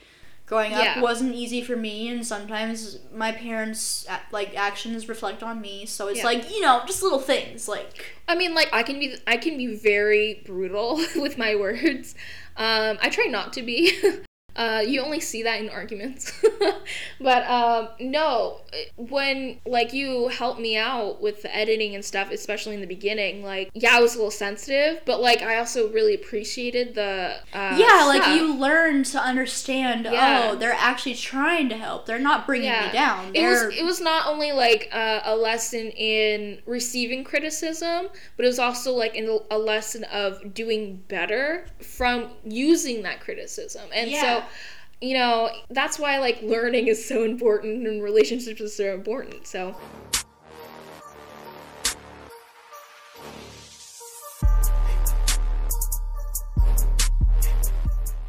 Growing up Yeah. wasn't easy for me, and sometimes my parents' like actions reflect on me. So it's Yeah. like you know, just little things like I mean, like I can be, I can be very brutal with my words. Um, I try not to be. Uh, you only see that in arguments. but um, no, when like you helped me out with the editing and stuff, especially in the beginning, like yeah, I was a little sensitive, but like I also really appreciated the uh, yeah, like you learn to understand. Yeah. Oh, they're actually trying to help. They're not bringing Yeah. me down. It was They're it was not only like uh, a lesson in receiving criticism, but it was also like in a lesson of doing better from using that criticism. And Yeah. so, you know, that's why like learning is so important and relationships are so important. So,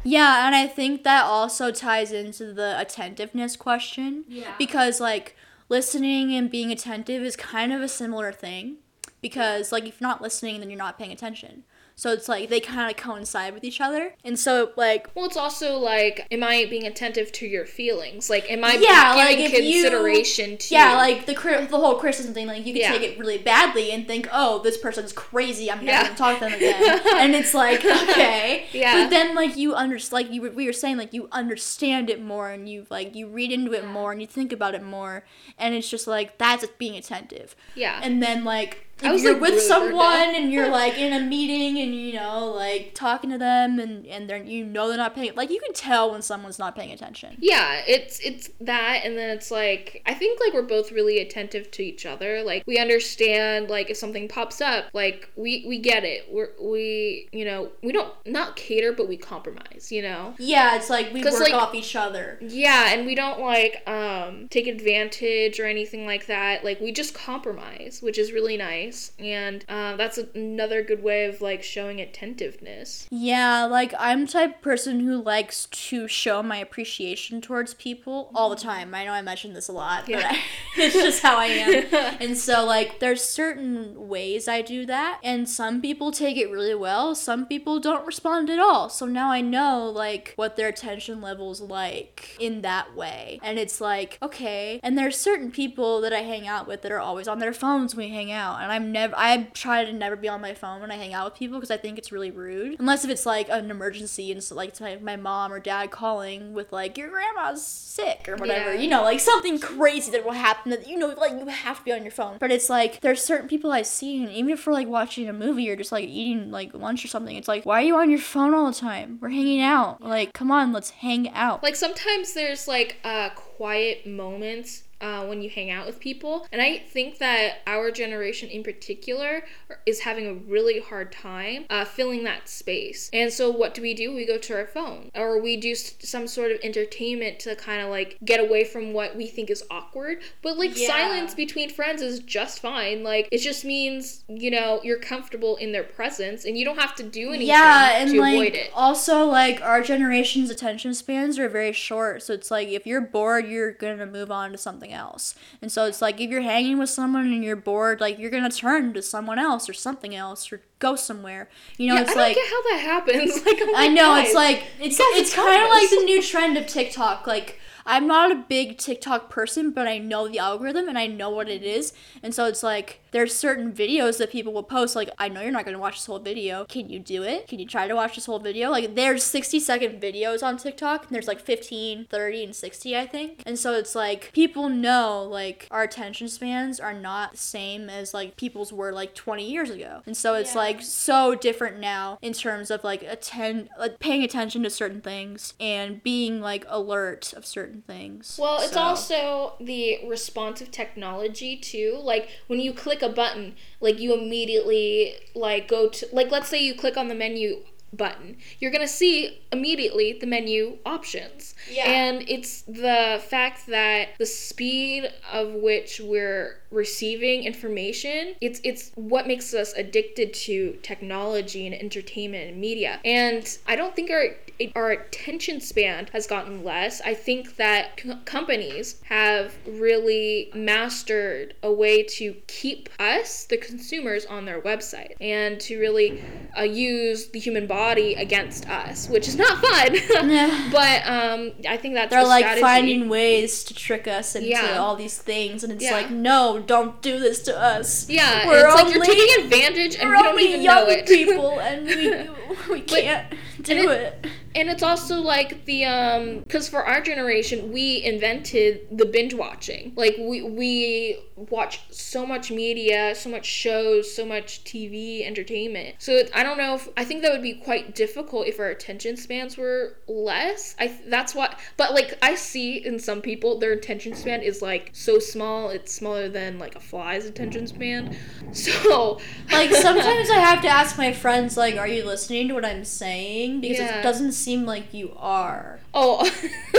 yeah, and I think that also ties into the attentiveness question. Yeah. Because like listening and being attentive is kind of a similar thing. Because like if you're not listening, then you're not paying attention. So it's like they kind of coincide with each other. And so like well, it's also like, am I being attentive to your feelings? Like, am I Yeah, like, giving you- consideration to? Yeah, like the the whole criticism thing, like you can Yeah. take it really badly and think, oh, this person's crazy. I'm never Yeah. gonna talk to them again. and it's like, okay, Yeah. But then like you under like you we were saying like you understand it more and you like you read into it more and you think about it more and it's just like that's being attentive. yeah. And then like if was, you're like, with really someone and you're like in a meeting and you know like talking to them and and they're you know they're not paying like you can tell when someone's not paying attention. yeah it's it's that and then it's like i think like we're both really attentive to each other. Like we understand like if something pops up like we we get it. We're we you know we don't not cater but we compromise you know? Yeah, it's like we work like- off each other. yeah and we don't like um take advantage or anything like that. Like we just compromise which is really nice and um, that's another good way of like showing attentiveness Yeah, like I'm the type of person who likes to show my appreciation towards people all the time. I know I mentioned this a lot, but I, it's just how I am. and so like there's certain ways I do that, and some people take it really well, some people don't respond at all. So now I know like what their attention level's like in that way. And it's like, okay. And there's certain people that I hang out with that are always on their phones when we hang out, and I'm never I try to never be on my phone when I hang out with people because I think it's really rude. Unless if it's like an emergency and so like it's my, my mom or dad calling with like your grandma's sick or whatever. Yeah. You know, like something crazy that will happen that you know like you have to be on your phone. But it's like there's certain people I see and even if we're like watching a movie or just like eating like lunch or something, it's like why are you on your phone all the time? We're hanging out. Like come on, let's hang out. like sometimes there's like uh quiet moments uh, when you hang out with people. And i think that our generation in particular is having a really hard time uh, filling that space. And so what do we do? We go to our phone or we do some sort of entertainment to kind of like get away from what we think is awkward. But like Yeah. silence between friends is just fine. Like it just means you know you're comfortable in their presence and you don't have to do anything yeah and to like avoid it. also like our generation's attention spans are very short. So it's like if you're bored you're gonna move on to something else. And so it's like if you're hanging with someone and you're bored like you're gonna turn to someone else or something else or go somewhere you know yeah, it's I don't like get how that happens. Like, oh I'm I know guys, it's like it's it's kind of like the new trend of TikTok. Like I'm not a big TikTok person, but I know the algorithm and I know what it is, and so it's like there's certain videos that people will post. Like I know you're not gonna watch this whole video. Can you do it? Can you try to watch this whole video? Like there's 60 second videos on TikTok, and there's like 15, 30, and 60, I think. And so it's like people know like our attention spans are not the same as like people's were like 20 years ago, and so it's Yeah. like so different now in terms of like attend like paying attention to certain things and being like alert of certain things. Well, it's So- also the responsive technology too. Like when you click a button, like you immediately like go to like let's say you click on the menu button, you're going to see immediately the menu options. Yeah. And it's the fact that the speed of which we're receiving information, it's it's what makes us addicted to technology and entertainment and media. And I don't think our our attention span has gotten less. I think that c- companies have really mastered a way to keep us, the consumers, on their website and to really uh, use the human body against us, which is not fun. Yeah. but um, I think that's They're the like strategy. finding ways to trick us into Yeah. all these things, and it's Yeah. like, no, don't do this to us. Yeah, We're it's like you're taking advantage and We're you don't only even young know it. people, and we we can't do and it. And it's also like the um because for our generation we invented the binge watching. Like we we watch so much media, so much shows, so much TV entertainment. So I don't know if I think that would be quite difficult if our attention spans were less. I that's what but like I see in some people their attention span is like so small, it's smaller than like a fly's attention span. So Like sometimes I have to ask my friends, like, "Are you listening to what I'm saying?" Because Yeah. it doesn't seem like you are. Oh,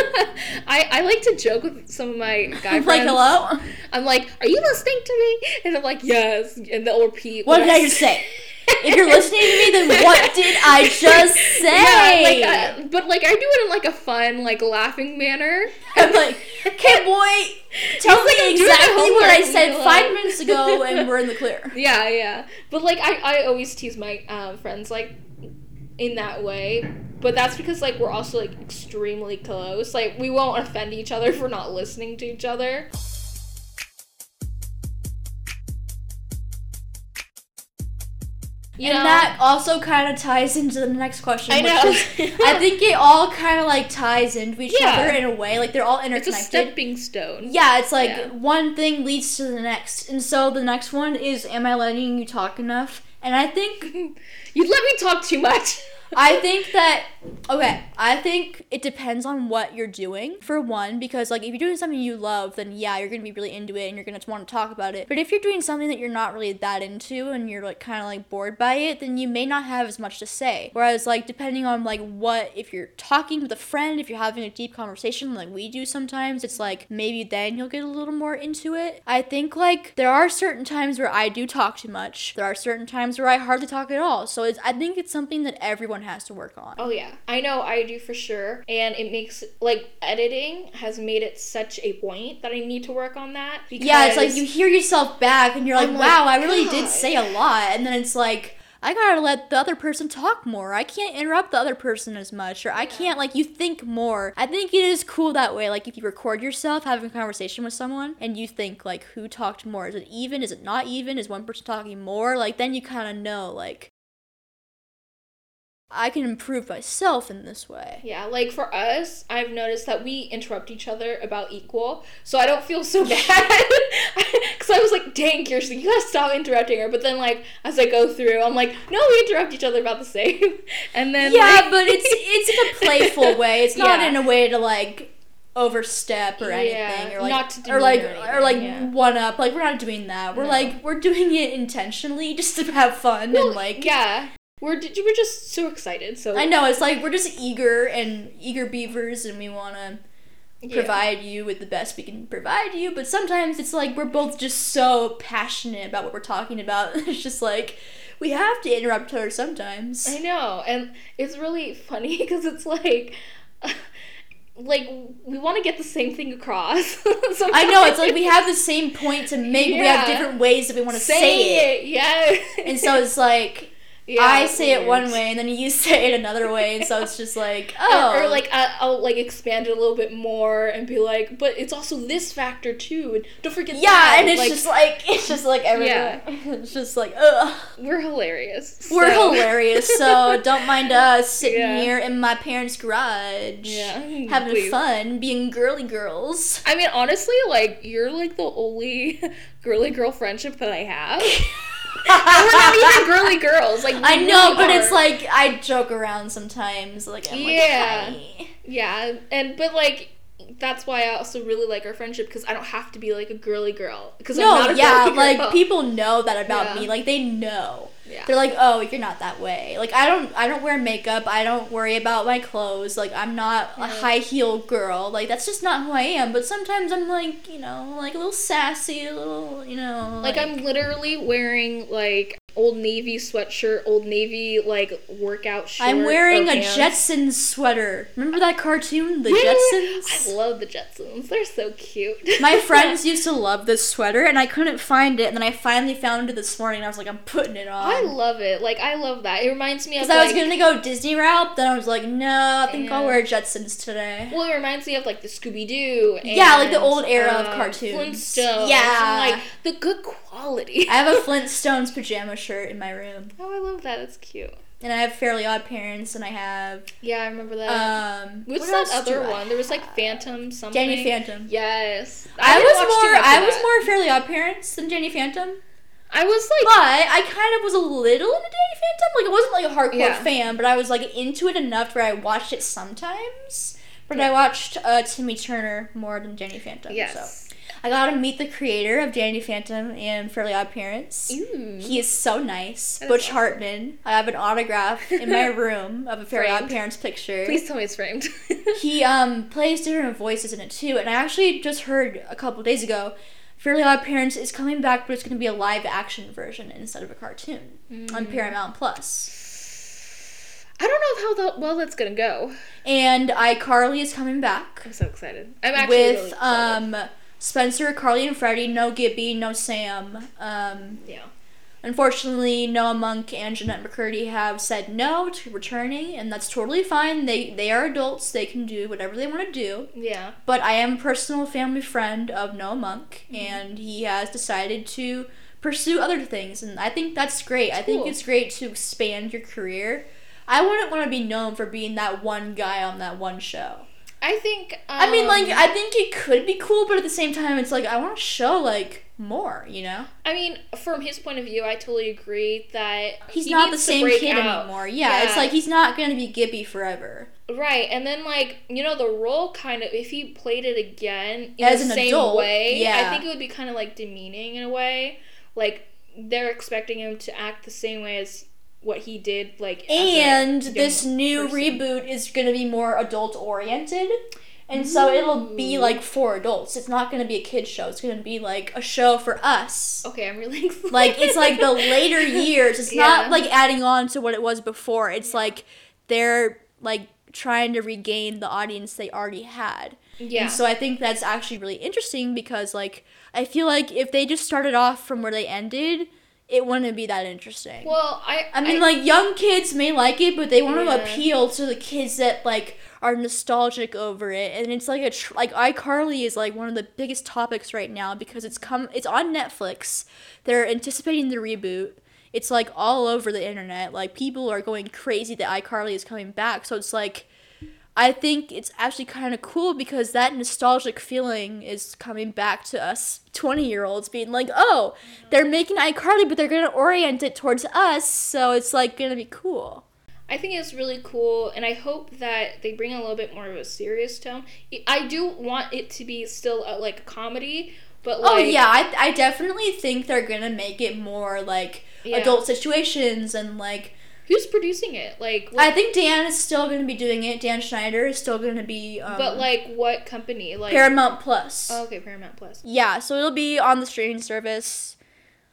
I I like to joke with some of my guy I'm friends. like, "Hello, I'm like, "Are you listening to me?" And I'm like, "Yes," and they'll repeat. what did I just say?" If you're listening to me, then what did I just say? Yeah, like, uh, but like I do it in like a fun, like laughing manner. I'm like, "Okay, boy, tell me I'm exactly what I said Mila." five minutes ago, and we're in the clear." Yeah, yeah. But like I, I always tease my um, friends like in that way. But that's because like we're also like extremely close. Like we won't offend each other for not listening to each other. You and know? that also kind of ties into the next question. I know. is- I think it all kind of like ties into each Yeah. other in a way. Like they're all interconnected. it's a stepping stone. Yeah, it's like Yeah. one thing leads to the next. And so the next one is Am I letting you talk enough? And I think you'd let me talk too much. I think that okay, I think it depends on what you're doing. For one, because like if you're doing something you love, then yeah, you're gonna be really into it and you're gonna want to talk about it. But if you're doing something that you're not really that into and you're like kind of like bored by it, then you may not have as much to say. Whereas like depending on like what if you're talking with a friend, if you're having a deep conversation like we do sometimes, it's like maybe then you'll get a little more into it. I think like there are certain times where I do talk too much. There are certain times where I hardly talk at all. So it's I think it's something that everyone has to work on. Oh yeah, I know I do for sure, and it makes like editing has made it such a point that I need to work on that. Because Yeah, it's like you hear yourself back and you're like, like, wow, I really did say a lot. And then it's like, I gotta let the other person talk more. I can't interrupt the other person as much. Or I can't, like, you think more. I think it is cool that way. Like, if you record yourself having a conversation with someone and you think, like, who talked more? Is it even? Is it not even? Is one person talking more? Like, then you kind of know, like, I can improve myself in this way. Yeah, like for us, I've noticed that we interrupt each other about equal, so I don't feel so bad. Because I was like, dang, Kirsten, you gotta stop interrupting her. But then, like, as I go through, I'm like, no, we interrupt each other about the same. And then, Yeah, like- but it's it's in a playful way. It's not Yeah. in a way to like overstep or anything Yeah, or like not to or like or or like anything, yeah. one up. Like we're not doing that. We're No. like we're doing it intentionally just to have fun Well, and like yeah, we're we're just so excited. So I know it's like we're just eager and eager beavers and we want to yeah. provide you with the best we can provide you, but sometimes it's like we're both just so passionate about what we're talking about. It's just like we have to interrupt her sometimes. I know, and it's really funny because it's like, like we want to get the same thing across. I know it's like we have the same point to make. We have different ways that we want to say, say, it. it. yeah. and so it's like Yeah, I say it one way and then you say it another way, and so it's just like oh, Or, like I, I'll like expand it a little bit more and be like, but it's also this factor too, and don't forget yeah, that. and it's like, just like it's just like everywhere. It's just like ugh. we're hilarious. We're hilarious, so don't mind us sitting Yeah. here in my parents' garage, Yeah, having please. fun, being girly girls. I mean, honestly, like you're like the only girly girl friendship that I have. And we're not even girly girls. Like I know, really but it's like I joke around sometimes. Like I'm Yeah. like, yeah, and but like. That's why I also really like our friendship because I don't have to be like a girly girl because I'm No, not a yeah, like people know that about Yeah. me. Like they know. Yeah. They're like, "Oh, you're not that way." Like I don't I don't wear makeup. I don't worry about my clothes. Like I'm not a high heel girl. Like that's just not who I am. But sometimes I'm like, you know, like a little sassy, a little, you know, Like I'm literally wearing like old navy sweatshirt, old navy like workout shirt. I'm wearing a. Jetsons sweater. Remember that cartoon, The Jetsons? I love the Jetsons. They're so cute. My friends used to love this sweater, and I couldn't find it. And then I finally found it this morning. And I was like, I'm putting it on. I love it. Like I love that. It reminds me of Because I like, was gonna go Disney route, then I was like, no, I think I'll wear Jetsons today. Well, it reminds me of like the Scooby Doo. Yeah, like the old era of uh, cartoons. Flintstones. Yeah. and, like the good quality. I have a Flintstones pajama shirt in my room, oh, I love that. That's cute. and I have Fairly Odd Parents, and I have Yeah, I remember that. um. What's what that other I one? There was like? Phantom something. Danny Phantom. Yes. I, didn't was more. I was that. more Fairly Odd Parents than Danny Phantom. I was like, But. I kind of was a little into Danny Phantom. Like, I wasn't like a hardcore Yeah. fan, but I was like into it enough where I watched it sometimes. But I watched uh, Timmy Turner more than Danny Phantom. Yes. So I got to meet the creator of Danny Phantom and Fairly Odd Parents. Ooh. He is so nice. That Butch awesome. Hartman. I have an autograph in my room of a Fairly Odd Parents picture. Please tell me it's framed. He um plays different voices in it too, and I actually just heard a couple days ago, Fairly Odd Parents is coming back, but it's going to be a live action version instead of a cartoon on Mm. Paramount Plus. I don't know how that, well that's gonna go. And iCarly is coming back I'm so excited. I'm actually really with excited. um Spencer, Carly, and Freddie. No Gibby, no Sam. Um, yeah. Unfortunately, Noah Munck and Jennette McCurdy have said no to returning, and that's totally fine. They they are adults; they can do whatever they want to do. Yeah. But I am a personal family friend of Noah Munck, Mm-hmm. and he has decided to pursue other things, and I think that's great. I think Cool. it's great to expand your career. I wouldn't want to be known for being that one guy on that one show. I think. Um, I mean, like, I think it could be cool, but at the same time, it's like I want to show like more, you know? I mean, from his point of view, I totally agree that He's he not the to same kid out. anymore. Yeah, it's like he's not gonna be Gibby forever. Right, and then like you know the role kind of if he played it again in As the an same adult, way, yeah. I think it would be kind of like demeaning in a way. Like they're expecting him to act the same way as what he did, like. And this new person. reboot is gonna be more adult oriented. And so it'll be like for adults. It's not gonna be a kid show. It's gonna be like a show for us. Okay, I'm really excited. Like it's like the later years. It's Yeah. not like adding on to what it was before. It's like they're like trying to regain the audience they already had. yeah. And so I think that's actually really interesting because like I feel like if they just started off from where they ended, it wouldn't be that interesting. well, I. I mean, like young kids may like it, but they want to Yeah. appeal to the kids that like are nostalgic over it, and it's like a tr- like iCarly is like one of the biggest topics right now because it's come it's on Netflix. They're anticipating the reboot. It's like all over the internet. Like people are going crazy that iCarly is coming back. So it's like I think it's actually kind of cool because that nostalgic feeling is coming back to us 20 year olds being like, oh, mm-hmm. they're making iCarly, but they're going to orient it towards us. So it's like going to be cool. I think it's really cool, and I hope that they bring a little bit more of a serious tone. I do want it to be still a, like a comedy, but oh, like oh, yeah. I, I definitely think they're going to make it more like Yeah. adult situations and like. Who's producing it? Like, what, I think Dan is still going to be doing it. Dan Schneider is still going to be. Um, but like what company? Like Paramount Plus. Oh, okay, Paramount Plus. Yeah, so it'll be on the streaming service.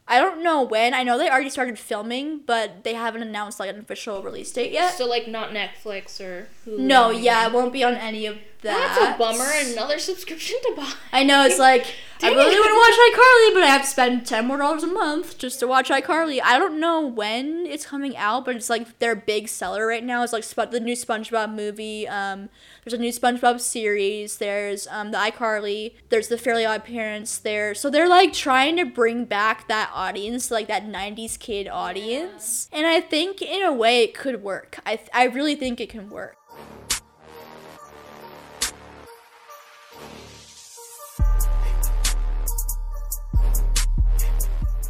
I don't know when. I know they already started filming, but they haven't announced like an official release date yet. So like not Netflix or Hulu. no, yeah, it won't be on any of that. That's a bummer. Another subscription to buy. I know it's like I really want to watch iCarly, but I have to spend ten more dollars a month just to watch iCarly. I don't know when it's coming out, but it's like their big seller right now. It's like Sp- the new SpongeBob movie. Um, there's a new SpongeBob series. There's um the iCarly. There's the Fairly Odd Parents. There, so they're like trying to bring back that audience, like that '90s kid audience. And I think in a way it could work. I I really think it can work.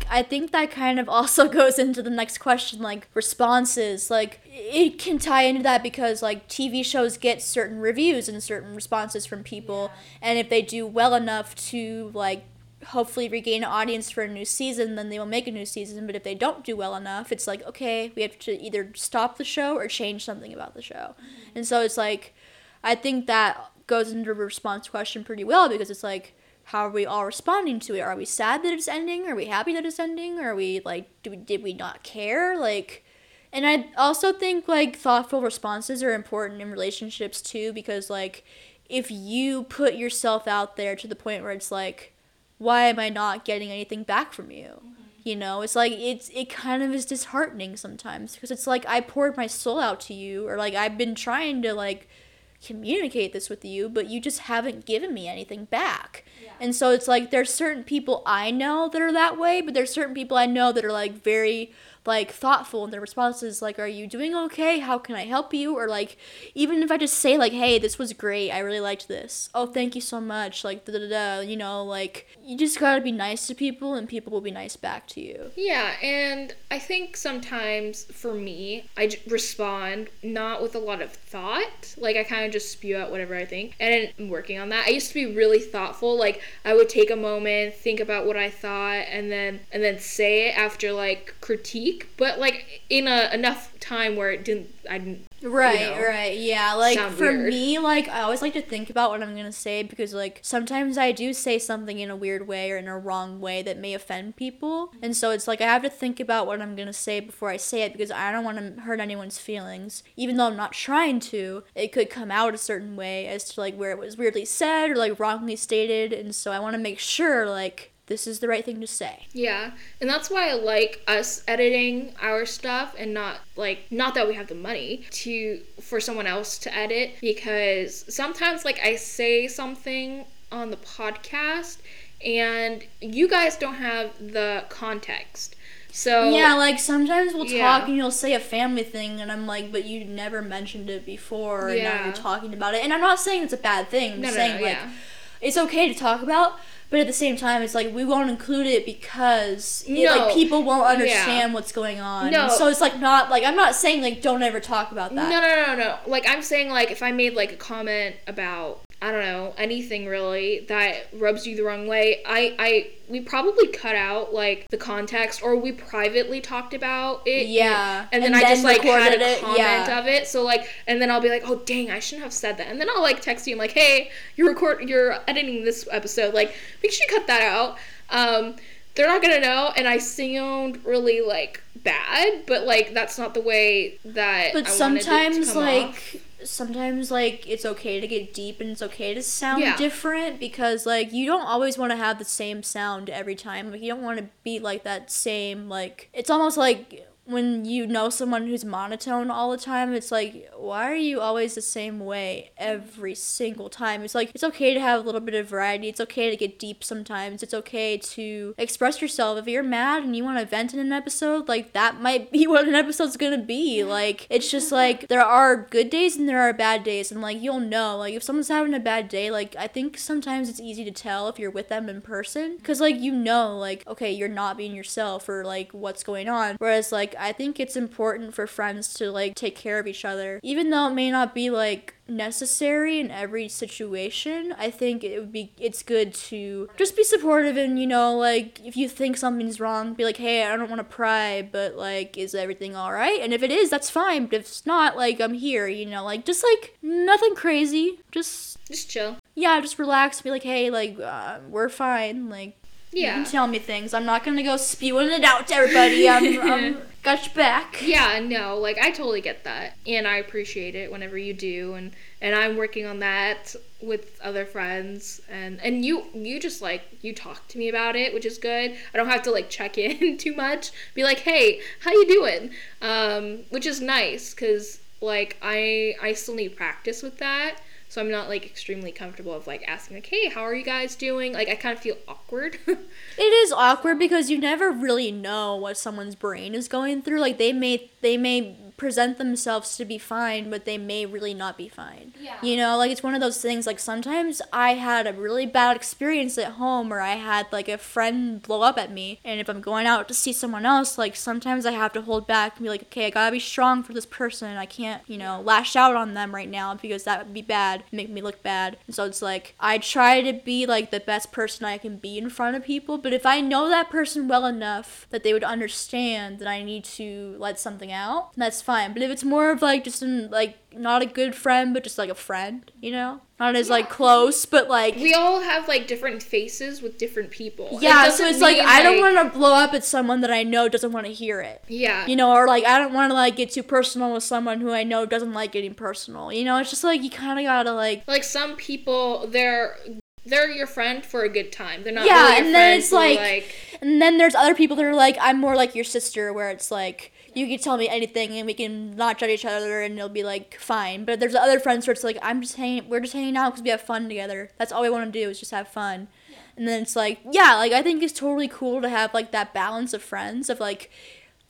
I think that kind of also goes into the next question, like responses. Like it can tie into that because like TV shows get certain reviews and certain responses from people, and if they do well enough to like hopefully regain an audience for a new season, then they will make a new season. But if they don't do well enough, it's like, okay, we have to either stop the show or change something about the show. Mm-hmm. And so it's like, I think that goes into the response question pretty well because it's like, how are we all responding to it? Are we sad that it's ending? Are we happy that it's ending? Are we like, do we, did we not care? Like, and I also think like thoughtful responses are important in relationships too because like if you put yourself out there to the point where it's like why am I not getting anything back from you? Mm-hmm. You know, it's like it's it kind of is disheartening sometimes because it's like I poured my soul out to you or like I've been trying to like communicate this with you, but you just haven't given me anything back. Yeah. And so it's like there's certain people I know that are that way, but there's certain people I know that are like very like thoughtful in their responses like are you doing okay? How can i help you? Or like even if i just say like hey this was great. I really liked this. Oh thank you so much. Like da da da you know like you just gotta be nice to people and people will be nice back to you. Yeah and i think sometimes for me I respond not with a lot of thought. Like i kind of just spew out whatever i think. And i'm working on that. I used to be really thoughtful. Like i would take a moment think about what i thought and then and then say it after like critique week, but like in a enough time where it didn't I didn't Right, you know, right. Yeah, like for weird. me, like I always like to think about what I'm going to say because like sometimes I do say something in a weird way or in a wrong way that may offend people. And so it's like I have to think about what I'm going to say before I say it because I don't want to hurt anyone's feelings. Even though I'm not trying to, it could come out a certain way as to like where it was weirdly said or like wrongly stated. And so I want to make sure like this is the right thing to say. Yeah. And that's why I like us editing our stuff and not like not that we have the money to for someone else to edit because sometimes like I say something on the podcast and you guys don't have the context. So Yeah, like sometimes we'll yeah. talk and you'll say a family thing and I'm like, but you never mentioned it before and yeah. now you're talking about it. And I'm not saying it's a bad thing. I'm no, saying no, like yeah. it's okay to talk about but at the same time it's like we won't include it because no. it, like people won't understand yeah. what's going on no. so it's like not like i'm not saying like don't ever talk about that no no no no like i'm saying like if i made like a comment about I don't know, anything really that rubs you the wrong way. I I we probably cut out like the context or we privately talked about it. Yeah. And, and then, then I just like had a comment yeah. of it. So like and then I'll be like, "Oh, dang, I shouldn't have said that." And then I'll like text you and like, "Hey, you're record you're editing this episode. Like, make sure you cut that out." Um they're not gonna know and i sound really like bad but like that's not the way that but I sometimes like off sometimes like it's okay to get deep and it's okay to sound yeah. different because like you don't always want to have the same sound every time like you don't want to be like that same like it's almost like when you know someone who's monotone all the time, it's like, why are you always the same way every single time? It's like, it's okay to have a little bit of variety. It's okay to get deep sometimes. It's okay to express yourself. If you're mad and you want to vent in an episode, like, that might be what an episode's gonna be. Like, it's just like, there are good days and there are bad days. And, like, you'll know. Like, if someone's having a bad day, like, I think sometimes it's easy to tell if you're with them in person. Because, like, you know, like, okay, you're not being yourself or, like, what's going on. Whereas, like, I think it's important for friends to like take care of each other. Even though it may not be like necessary in every situation, I think it would be it's good to just be supportive and you know like if you think something's wrong, be like, "Hey, I don't want to pry, but like is everything all right?" And if it is, that's fine. But if it's not, like I'm here, you know, like just like nothing crazy. Just just chill. Yeah, just relax. Be like, "Hey, like uh, we're fine." Like yeah. You can tell me things. I'm not gonna go spewing it out to everybody. I'm, I'm got your back. Yeah, no, like I totally get that, and I appreciate it whenever you do, and and I'm working on that with other friends, and and you you just like you talk to me about it, which is good. I don't have to like check in too much. Be like, hey, how you doing? Um, which is nice, cause like I I still need practice with that so I'm not like extremely comfortable of like asking like, "Hey, how are you guys doing?" Like I kind of feel awkward. it is awkward because you never really know what someone's brain is going through. Like they may they may present themselves to be fine, but they may really not be fine. Yeah. You know, like it's one of those things like sometimes I had a really bad experience at home or I had like a friend blow up at me and if I'm going out to see someone else, like sometimes I have to hold back and be like, okay, I gotta be strong for this person. I can't, you know, lash out on them right now because that would be bad, make me look bad. And so it's like I try to be like the best person I can be in front of people, but if I know that person well enough that they would understand that I need to let something out, that's fine. But if it's more of like just an like not a good friend, but just like a friend, you know? Not as like close, but like We all have like different faces with different people. It yeah, so doesn't it's like mean, I don't want to blow up at someone that I know doesn't want to hear it. Yeah. You know, or like I don't want to like get too personal with someone who I know doesn't like getting personal. You know, it's just like you kind of gotta like like some people, they're they're your friend for a good time. They're not Yeah, really your and then friend it's for, like- And then there's other people that are like, I'm more like your sister, where it's like, you can tell me anything and we can not judge each other and it'll be like fine. But there's other friends where it's like, I'm just hanging, we're just hanging out because we have fun together. That's all we want to do is just have fun. And then it's like, yeah, like I think it's totally cool to have like that balance of friends of like,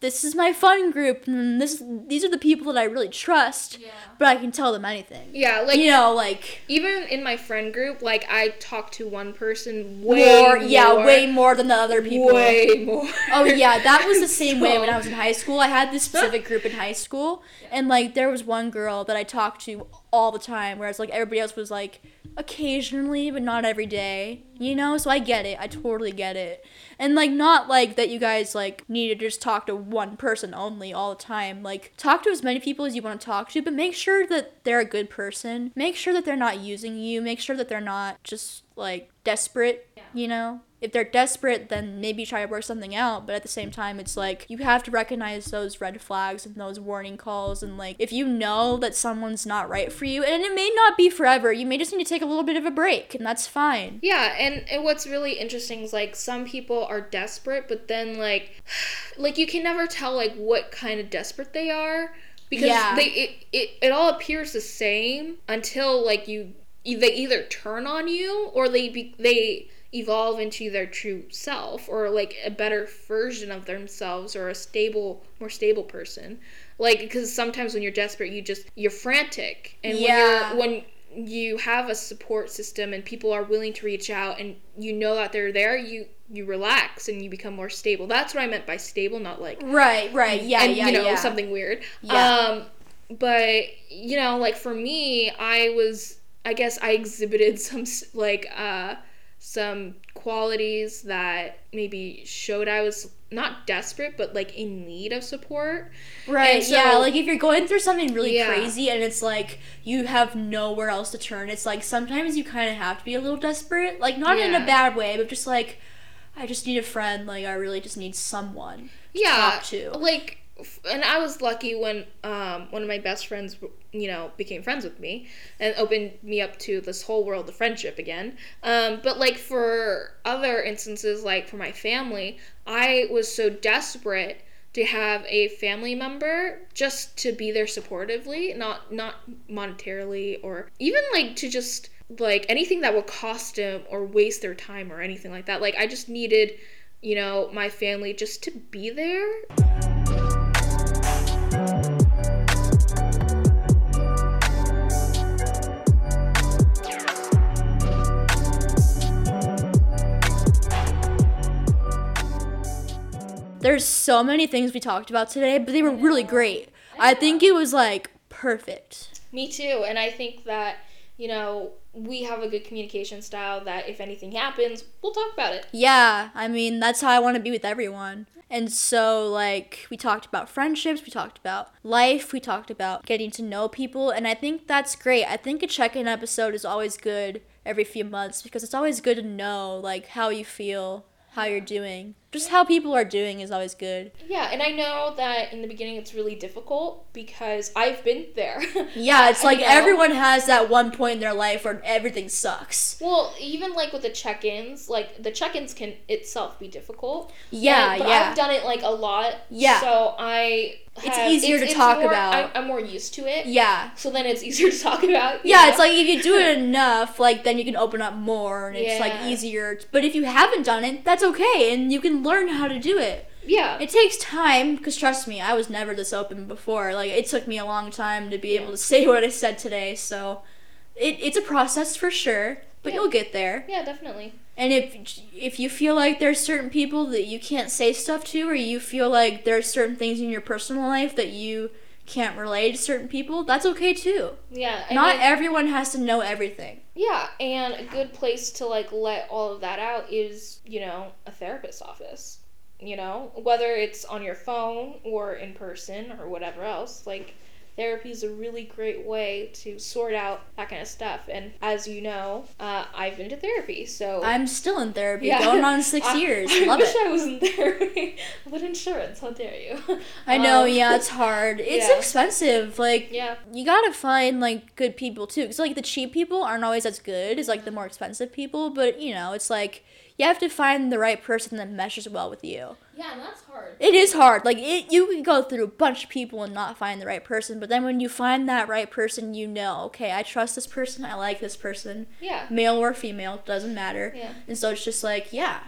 this is my fun group and this these are the people that I really trust, yeah. but I can tell them anything. yeah, like you know, like even in my friend group, like I talk to one person way more, yeah, more, way more than the other people. way more. Oh yeah, that was the same way when I was in high school. I had this specific group in high school, and like there was one girl that I talked to all the time, whereas like everybody else was like occasionally, but not every day. You know, so I get it. I totally get it. And like not like that you guys like need to just talk to one person only all the time. Like talk to as many people as you want to talk to, but make sure that they're a good person. Make sure that they're not using you. Make sure that they're not just like desperate, you know? If they're desperate, then maybe try to work something out. But at the same time, it's like you have to recognize those red flags and those warning calls. And like, if you know that someone's not right for you, and it may not be forever, you may just need to take a little bit of a break, and that's fine. Yeah, and, and what's really interesting is like some people are desperate, but then like like you can never tell like what kind of desperate they are because Yeah. they it, it, it all appears the same until like you they either turn on you or they be, they evolve into their true self or like a better version of themselves or a stable more stable person like because sometimes when you're desperate you just you're frantic and Yeah. when you're when you have a support system and people are willing to reach out and you know that they're there you you relax and you become more stable that's what i meant by stable not like Right, right, yeah, and yeah, you know yeah. something weird Yeah. um but you know like for me i was i guess i exhibited some like uh some qualities that maybe showed i was not desperate but like in need of support Right, so- yeah. Like if you're going through something really Yeah. crazy and it's like you have nowhere else to turn, it's like sometimes you kind of have to be a little desperate. Like not in a bad way, but just like I just need a friend. Like I really just need someone to yeah talk to. like and i was lucky when um one of my best friends you know became friends with me and opened me up to this whole world of friendship again. Um but like for other instances like for my family i was so desperate to have a family member just to be there supportively not not monetarily or even like to just like anything that would cost them or waste their time or anything like that. Like i just needed you know my family just to be there There's so many things we talked about today, but they were really great. I think it was like perfect. Me too. And I think that, you know, we have a good communication style that if anything happens, we'll talk about it. Yeah, I mean, that's how I want to be with everyone. And so, like, we talked about friendships, we talked about life, we talked about getting to know people, and I think that's great. I think a check in episode is always good every few months because it's always good to know, like, how you feel, how you're doing. Just how people are doing is always good. Yeah, and I know that in the beginning it's really difficult because I've been there. Yeah, it's like everyone has that one point in their life where everything sucks. Well, even like with the check-ins, like the check-ins can itself be difficult. Yeah, And- but yeah. I've done it like a lot. Yeah. So I. It's have- easier to talk more- about. I, I'm more used to it. yeah. So then it's easier to talk about. Yeah, know? it's like if you do it enough, like then you can open up more and it's like easier. But if you haven't done it, that's okay and you can learn how to do it. Yeah. It takes time because trust me, I was never this open before. Like it took me a long time to be Yeah. able to say what I said today. So it, it's a process for sure, but Yeah. you'll get there. yeah, definitely. And if if you feel like there's certain people that you can't say stuff to, or you feel like there's certain things in your personal life that you can't relate to certain people, that's okay too. Yeah. Not mean- everyone has to know everything. Yeah, and a good place to like let all of that out is, you know, a therapist's office. You know, whether it's on your phone or in person or whatever else, like therapy is a really great way to sort out that kind of stuff. And as you know, uh, I've been to therapy, so I'm still in therapy, Yeah. going on six I- years. I Love wish it. I was in therapy. but insurance, how dare you? I know, Um, yeah, it's hard. It's yeah. expensive. Like, Yeah, you gotta find like good people too because like the cheap people aren't always as good as like the more expensive people but you know it's like you have to find the right person that meshes well with you yeah, and that's hard. it is hard like it you can go through a bunch of people and not find the right person but then when you find that right person you know okay i trust this person i like this person Yeah, male or female doesn't matter yeah. and so it's just like yeah,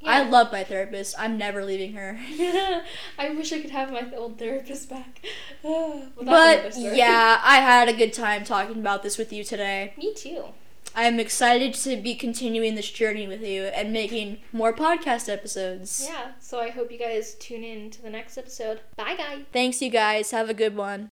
Yeah. i love my therapist i'm never leaving her I wish I could have my old therapist back. Well, but yeah i had a good time talking about this with you today Me too. I'm excited to be continuing this journey with you and making more podcast episodes. Yeah, so I hope you guys tune in to the next episode. Bye, guys. Thanks, you guys. Have a good one.